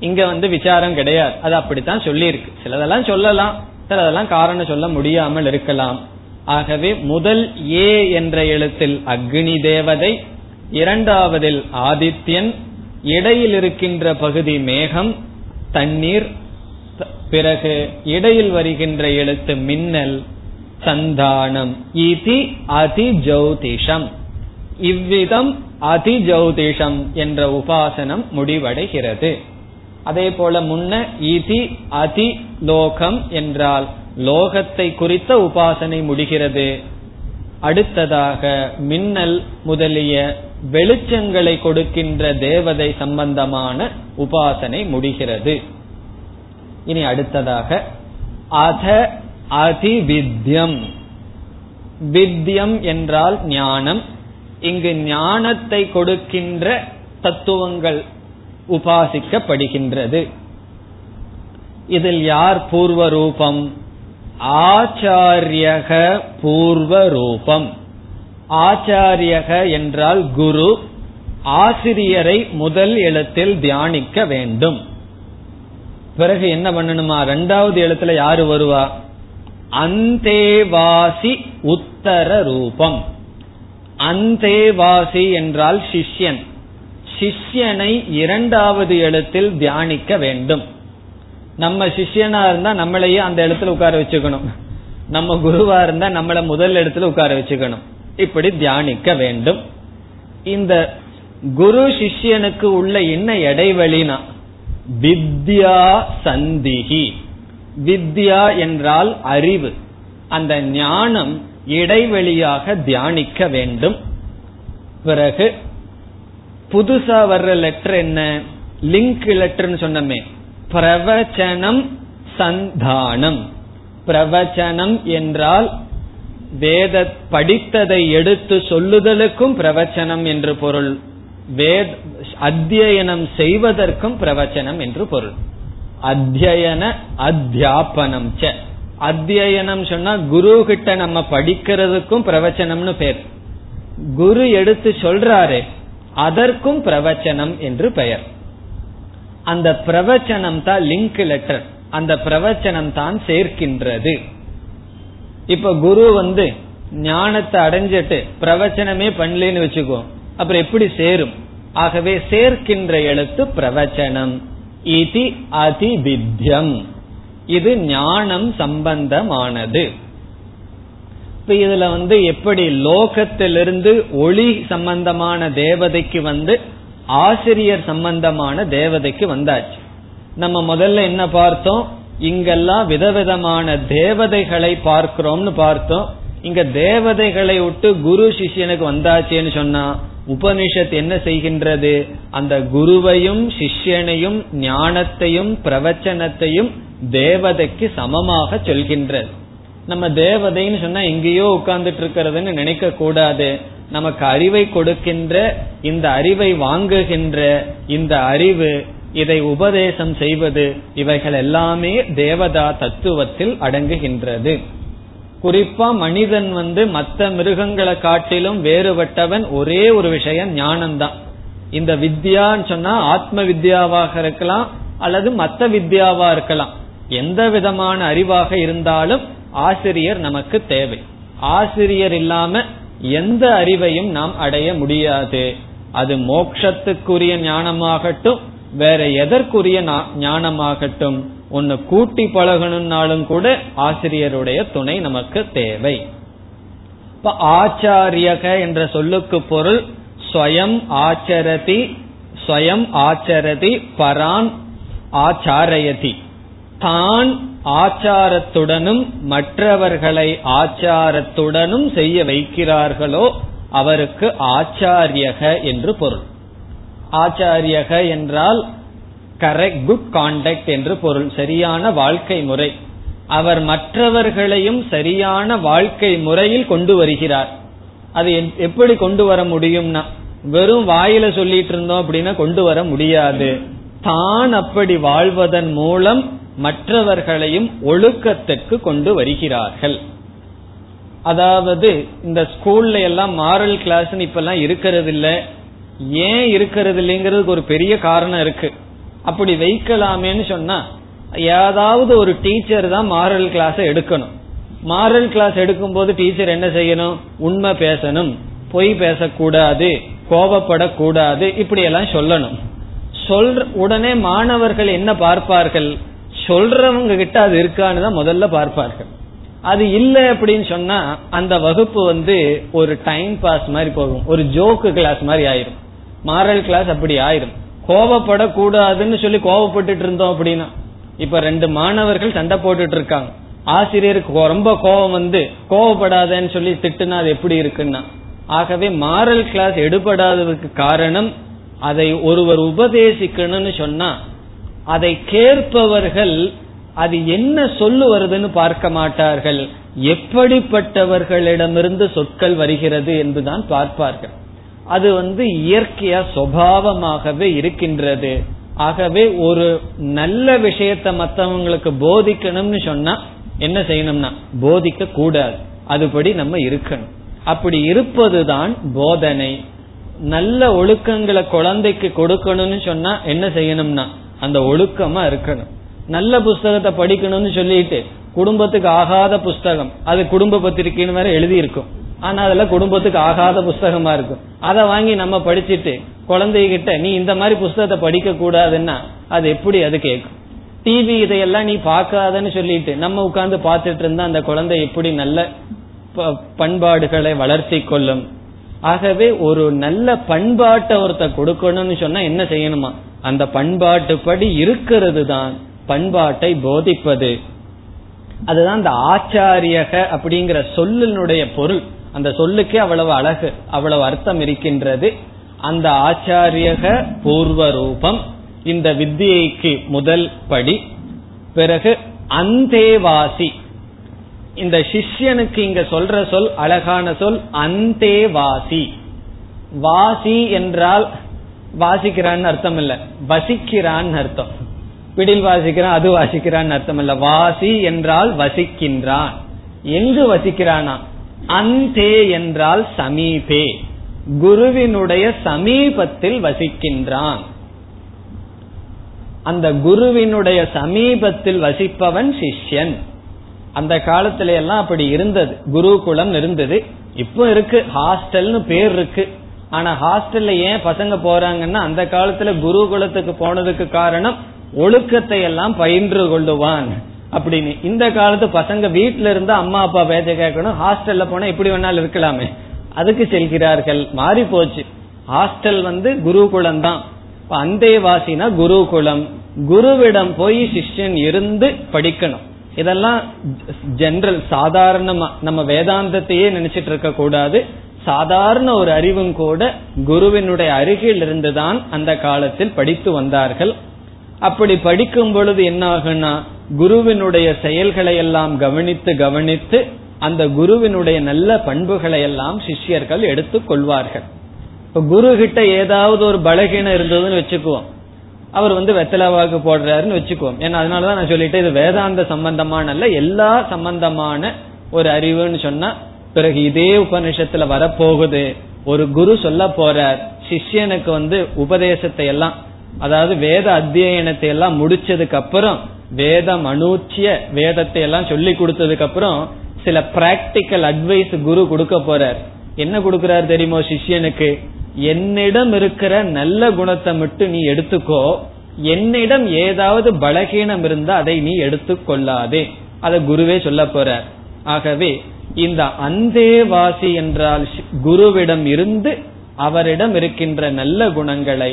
இங்க வந்து விசாரம் கிடையாது. அது அப்படித்தான் சொல்லியிருக்கு. சிலதெல்லாம் சொல்லலாம். சிலதெல்லாம் காரணம் சொல்ல முடியாமல் இருக்கலாம். ஆகவே முதல் ஏ என்ற எழுத்தில் அக்னி தேவதை இரண்டாவதில் ஆதித்யன் இடையில் இருக்கின்ற பகுதி மேகம் தண்ணீர் பிறகு இடையில் வருகின்ற எழுத்து மின்னல் சந்தானம் இதி அதிஜௌதிஷம். இவ்விதம் அதிஜௌதிஷம் என்ற உபாசனம் முடிவடைகிறது. அதே போல முன்ன இதி அதி லோகம் என்றால் லோகத்தை குறித்த உபாசனை முடிகிறது. அடுத்ததாக மின்னல் முதலிய வெளிச்சங்களை கொடுக்கின்ற தேவதை சம்பந்தமான உபாசனை முடிகிறது. இனி அடுத்ததாக அத அதிவித்யம். வித்யம் என்றால் ஞானம். இங்கு ஞானத்தை கொடுக்கின்ற தத்துவங்கள் உபாசிக்கப்படுகின்றது. இதில் யார் பூர்வ ரூபம் ஆச்சாரியக பூர்வ ரூபம் ஆச்சாரியக என்றால் குரு ஆசிரியரை முதல் எழுத்தில் தியானிக்க வேண்டும். பிறகு என்ன பண்ணணுமா? ரெண்டாவது எழுத்துல யாரு வருவா? அந்தேவாசி உத்தர ரூபம். அந்தேவாசி என்றால் சிஷ்யன். சிஷ்யனை இரண்டாவது எழுத்தில் தியானிக்க வேண்டும். நம்ம சிஷ்யனா இருந்தா நம்மளையே அந்த இடத்துல உட்கார வச்சுக்கணும். நம்ம குருவா இருந்தா நம்மள முதல் இடத்துல உட்கார வச்சுக்கணும். இப்படி தியானிக்க வேண்டும். இந்த குரு சிஷ்யனுக்கு உள்ள என்ன இடைவெளினா வித்யா சந்திகி வித்யா என்றால் அறிவு. அந்த ஞானம் இடைவெளியாக தியானிக்க வேண்டும். பிறகு புதுசா வர்ற லெட்டர் என்ன? லிங்க் லெட்டர்னு சொன்னமே. பிரவச்சனம் சந்தானம். பிரவச்சனம் என்றால் வேத படித்ததை எடுத்து சொல்லுதலுக்கும் பிரவச்சனம் என்று பொருள். வேத அத்தியனம் செய்வதற்கும் பிரவச்சனம் என்று பொருள். அத்தியன அத்தியாபனம் ச. அத்தியனம் சொன்னா குரு கிட்ட நம்ம படிக்கிறதுக்கும் பிரவச்சனம்னு பேர். குரு எடுத்து சொல்றாரு அதற்கும் பிரவச்சனம் என்று பெயர். அந்த பிரவச்சனம் தான் லிங்க் லெட்டர். அந்த பிரவச்சனம் தான் சேர்க்கின்றது. இப்ப குரு வந்து ஞானத்தை அடைஞ்சிட்டு பிரவச்சனமே பண்ணலன்னு வச்சுக்கோ அப்புறம் எப்படி சேரும்? ஆகவே சேர்க்கின்ற எழுத்து பிரவச்சனம். இது அதிவித்யம் இது ஞானம் சம்பந்தமானது. இப்ப இதுல வந்து எப்படி லோகத்திலிருந்து ஒளி சம்பந்தமான தேவதைக்கு வந்து ஆசிரியர் சம்பந்தமான தேவதைக்கு வந்தாச்சு. நம்ம முதல்ல என்ன பார்த்தோம்? இங்கெல்லாம் விதவிதமான தேவதைகளை பார்க்கிறோம்னு பார்த்தோம். இங்க தேவதைகளை விட்டு குரு சிஷ்யனுக்கு வந்தாச்சேன்னு சொன்னா உபனிஷத் என்ன செய்கின்றது? அந்த குருவையும் சிஷ்யனையும் ஞானத்தையும் பிரவச்சனத்தையும் தேவதைக்கு சமமாக சொல்கின்றது. நம்ம தேவதைன்னு சொன்னா எங்கேயோ உட்கார்ந்துட்டு இருக்கிறதுன்னு நினைக்க கூடாது. நமக்கு அறிவை கொடுக்கின்ற இந்த அறிவை வாங்குகின்ற இந்த அறிவு இதை உபதேசம் செய்வது இவைகள் எல்லாமே தேவதா தத்துவத்தில் அடங்குகின்றது. குறிப்பா மனிதன் வந்து மற்ற மிருகங்களை காட்டிலும் வேறுபட்டவன் ஒரே ஒரு விஷயம் ஞானம்தான். இந்த வித்யான்னு சொன்னா ஆத்ம வித்யாவாக இருக்கலாம் அல்லது மத்த வித்யாவா இருக்கலாம். எந்த விதமான அறிவாக இருந்தாலும் ஆசிரியர் நமக்கு தேவை. ஆசிரியர் இல்லாம எந்த அறிவையும் நாம் அடைய முடியாது. அது மோக்ஷத்துக்குரிய ஞானமாகட்டும் வேற எதற்குரிய ஞானமாகட்டும் ஒன்னு கூட்டி பழகணும்னாலும் கூட ஆசிரியருடைய துணை நமக்கு தேவை. இப்ப ஆச்சாரியக என்ற சொல்லுக்கு பொருள் ஸ்வயம் ஆச்சரதி ஸ்வயம் ஆச்சரதி பரான் ஆச்சாரயதி. தான் ஆச்சாரத்துடனும் மற்றவர்களை ஆச்சாரத்துடனும் செய்ய வைக்கிறார்களோ அவருக்கு ஆச்சாரியக என்று பொருள். ஆச்சாரியக என்றால் கரெக்ட் குட் கான்டக்ட் என்று பொருள் சரியான வாழ்க்கை முறை. அவர் மற்றவர்களையும் சரியான வாழ்க்கை முறையில் கொண்டு வருகிறார். அது எப்படி கொண்டு வர முடியும்னா வெறும் வாயில சொல்லிட்டு இருந்தோம் அப்படின்னா கொண்டு வர முடியாது. தான் அப்படி வாழ்வதன் மூலம் மற்றவர்களையும் ஒழுக்கத்துக்கு கொண்டு வருகிறார்கள். அதாவது இந்த ஸ்கூல்ல எல்லாம் மாரல் கிளாஸ் இப்ப எல்லாம் இருக்கிறது இல்லை ஏன் இருக்கிறது இல்லைங்கிறதுக்கு ஒரு பெரிய காரணம் இருக்கு. அப்படி வைக்கலாமேன்னு சொன்னா ஏதாவது ஒரு டீச்சர் தான் மாரல் கிளாஸ் எடுக்கணும். மாரல் கிளாஸ் எடுக்கும் போது டீச்சர் என்ன செய்யணும்? உண்மை பேசணும். பொய் பேசக்கூடாது. கோபப்படக்கூடாது இப்படி எல்லாம் சொல்லணும். சொல்ற உடனே மாணவர்கள் என்ன பார்ப்பார்கள்? சொல்றவங்க கிட்ட அது இருக்கான்னு தான் முதல்ல பார்ப்பார்கள். அது இல்லை அப்படின்னு சொன்னா அந்த வகுப்பு வந்து ஒரு டைம் பாஸ் மாதிரி போகும். ஒரு ஜோக்கு கிளாஸ் மாதிரி ஆயிரும். மாரல் கிளாஸ் அப்படி ஆயிரும். கோவப்படக்கூடாதுன்னு சொல்லி கோவப்பட்டுட்டு இருந்தோம் அப்படின்னா இப்ப ரெண்டு மாணவர்கள் சண்டை போட்டுட்டு இருக்காங்க ஆசிரியருக்கு ரொம்ப கோபம் வந்து கோவப்படாதன்னு சொல்லி திட்டுனா அது எப்படி இருக்குன்னா ஆகவே மாரல் கிளாஸ் எடுபடாததுக்கு காரணம் அதை ஒருவர் உபதேசிக்கணும்னு சொன்னா அதை கேட்பவர்கள் அது என்ன சொல்லு வருதுன்னு பார்க்க மாட்டார்கள். எப்படிப்பட்டவர்களிடமிருந்து சொற்கள் வருகிறது என்றுதான் பார்ப்பார்கள். அது வந்து இயற்கையா சுவாவமாகவே இருக்கின்றது. ஆகவே ஒரு நல்ல விஷயத்த மற்றவங்களுக்கு போதிக்கணும்னு சொன்னா என்ன செய்யணும்னா போதிக்க கூடாது. அதுபடி நம்ம இருக்கணும். அப்படி இருப்பதுதான் போதனை. நல்ல ஒழுக்கங்களை குழந்தைக்கு கொடுக்கணும்னு சொன்னா என்ன செய்யணும்னா அந்த ஒழுக்கமா இருக்கணும். நல்ல புஸ்தகத்தை படிக்கணும்னு சொல்லிட்டு குடும்பத்துக்கு ஆகாத புஸ்தகம் அது குடும்ப பத்திரிகைன்னு வேற எழுதி இருக்கும் ஆனா அதெல்லாம் குடும்பத்துக்கு ஆகாத புஸ்தகமா இருக்கும் அதை வாங்கி நம்ம படிச்சுட்டு குழந்தைகிட்ட நீ இந்த மாதிரி புஸ்தகத்தை படிக்க கூடாதுன்னா அது எப்படி அது கேட்கும் டிவி இதையெல்லாம் நீ பார்க்காதன்னு சொல்லிட்டு நம்ம உட்கார்ந்து பார்த்துட்டு இருந்தா அந்த குழந்தை எப்படி நல்ல பண்பாடுகளை வளர்த்தி கொள்ளும். ஆகவே ஒரு நல்ல பண்பாட்டை ஒருத்த கொடுக்கணும்னு சொன்னா என்ன செய்யணுமா? அந்த பண்பாட்டு படி இருக்கிறது தான் பண்பாட்டை போதிப்பது. அதுதான் அந்த ஆச்சாரியக அப்படிங்கிற சொல்லினுடைய பொருள். அந்த சொல்லுக்கே அவ்வளவு அழகு அவ்வளவு அர்த்தம் இருக்கின்றது. அந்த ஆச்சாரியக பூர்வ ரூபம் இந்த வித்தியைக்கு முதல் படி. பிறகு அந்தேவாசி. இந்த சிஷ்யனுக்கு இங்க சொல்ற சொல் அழகான சொல் அந்தே வாசி வாசி என்றால் வாசிக்கிறான்னு அர்த்தம் இல்ல வசிக்கிறான் அர்த்தம். பிடில் வாசிக்கிறான் அது வாசிக்கிறான் அர்த்தம் இல்ல வாசி என்றால் வசிக்கின்றான். எங்கு வசிக்கிறானா? அந்தே என்றால் சமீபே. குருவினுடைய சமீபத்தில் வசிக்கின்றான். அந்த குருவினுடைய சமீபத்தில் வசிப்பவன் சிஷ்யன். அந்த காலத்துல எல்லாம் அப்படி இருந்தது. குருகுலம் இருந்தது. இப்போ இருக்கு. ஹாஸ்டல்னு பேர் இருக்கு. ஆனா ஹாஸ்டல்ல ஏன் பசங்க போறாங்கன்னா அந்த காலத்துல குருகுலத்துக்கு போனதுக்கு காரணம் ஒழுக்கத்தை எல்லாம் பயின்று கொள்ளுவான். அப்படின்னு. இந்த காலத்து பசங்க வீட்டுல இருந்தா அம்மா அப்பா பேச்ச கேட்கணும். ஹாஸ்டல்ல போனா எப்படி வேணாலும் இருக்கலாமே. அதுக்கு செல்கிறார்கள். மாறி போச்சு. ஹாஸ்டல் வந்து குருகுலம் தான். அந்தேவாசினா குருகுலம். குருவிடம் போய் சிஷ்யன் இருந்து படிக்கணும். இதெல்லாம் ஜெனரல் சாதாரணமா நம்ம வேதாந்தத்தையே நினைச்சிட்டு இருக்க கூடாது. சாதாரண ஒரு அறிவும் கூட குருவினுடைய அருகில் இருந்துதான் அந்த காலத்தில் படித்து வந்தார்கள். அப்படி படிக்கும் பொழுது என்ன ஆகுன்னா குருவினுடைய செயல்களை எல்லாம் கவனித்து கவனித்து அந்த குருவினுடைய நல்ல பண்புகளை எல்லாம் சிஷ்யர்கள் எடுத்துக் கொள்வார்கள். இப்ப குரு கிட்ட ஏதாவது ஒரு பலகீனம் இருந்ததுன்னு வச்சுக்குவோம். அவர் வந்து வெத்தலாவாக்கு போடுறாருன்னு வச்சுக்குவோம். ஏன்னா அதனாலதான் நான் சொல்லிட்டேன் இது வேதாந்த சம்பந்தமான அல்ல எல்லா சம்பந்தமான ஒரு அறிவுன்னு சொன்னா பிறகு இதே உபநிஷத்துல வரப்போகுது. ஒரு குரு சொல்ல போறார் சிஷ்யனுக்கு வந்து உபதேசத்தை எல்லாம் அதாவது வேத அத்தியனத்தை எல்லாம் முடிச்சதுக்கு அப்புறம் வேதம் அனூச்சிய வேதத்தை எல்லாம் சொல்லி கொடுத்ததுக்கு அப்புறம் சில பிராக்டிக்கல் அட்வைஸ் குரு கொடுக்க போறார். என்ன கொடுக்கிறார் தெரியுமோ சிஷ்யனுக்கு? என்னிடம் இருக்கிற நல்ல குணத்தை மட்டும் நீ எடுத்துக்கோ. என்னிடம் ஏதாவது பலகீனம் இருந்தா அதை நீ எடுத்துக்கொள்ளாதே. அதை குருவே சொல்ல போற ஆகவே இந்த அந்தேவாசி என்றால் குருவிடம் இருந்து அவரிடம் இருக்கின்ற நல்ல குணங்களை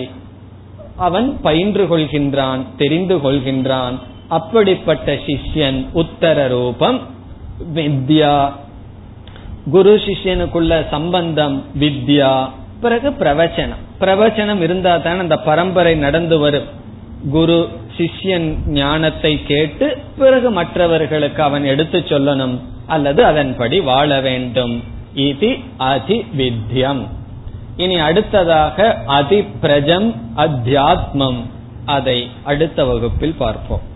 அவன் பயின்று கொள்கின்றான் தெரிந்து கொள்கின்றான். அப்படிப்பட்ட சிஷ்யன் உத்தர ரூபம் வித்யா. குரு சிஷ்யனுக்குள்ள சம்பந்தம் வித்யா. பிறகு பிரவச்சனம். பிரவச்சனம் இருந்தா தான் அந்த பரம்பரை நடந்து வரும். குரு சிஷ்யன் ஞானத்தை கேட்டு பிறகு மற்றவர்களுக்கு அவன் எடுத்து சொல்லணும். அல்லது அதன்படி வாழ வேண்டும். இது அதி வித்யம் இனி அடுத்ததாக அதி பிரஜம் அத்தியாத்மம். அதை அடுத்த வகுப்பில் பார்ப்போம்.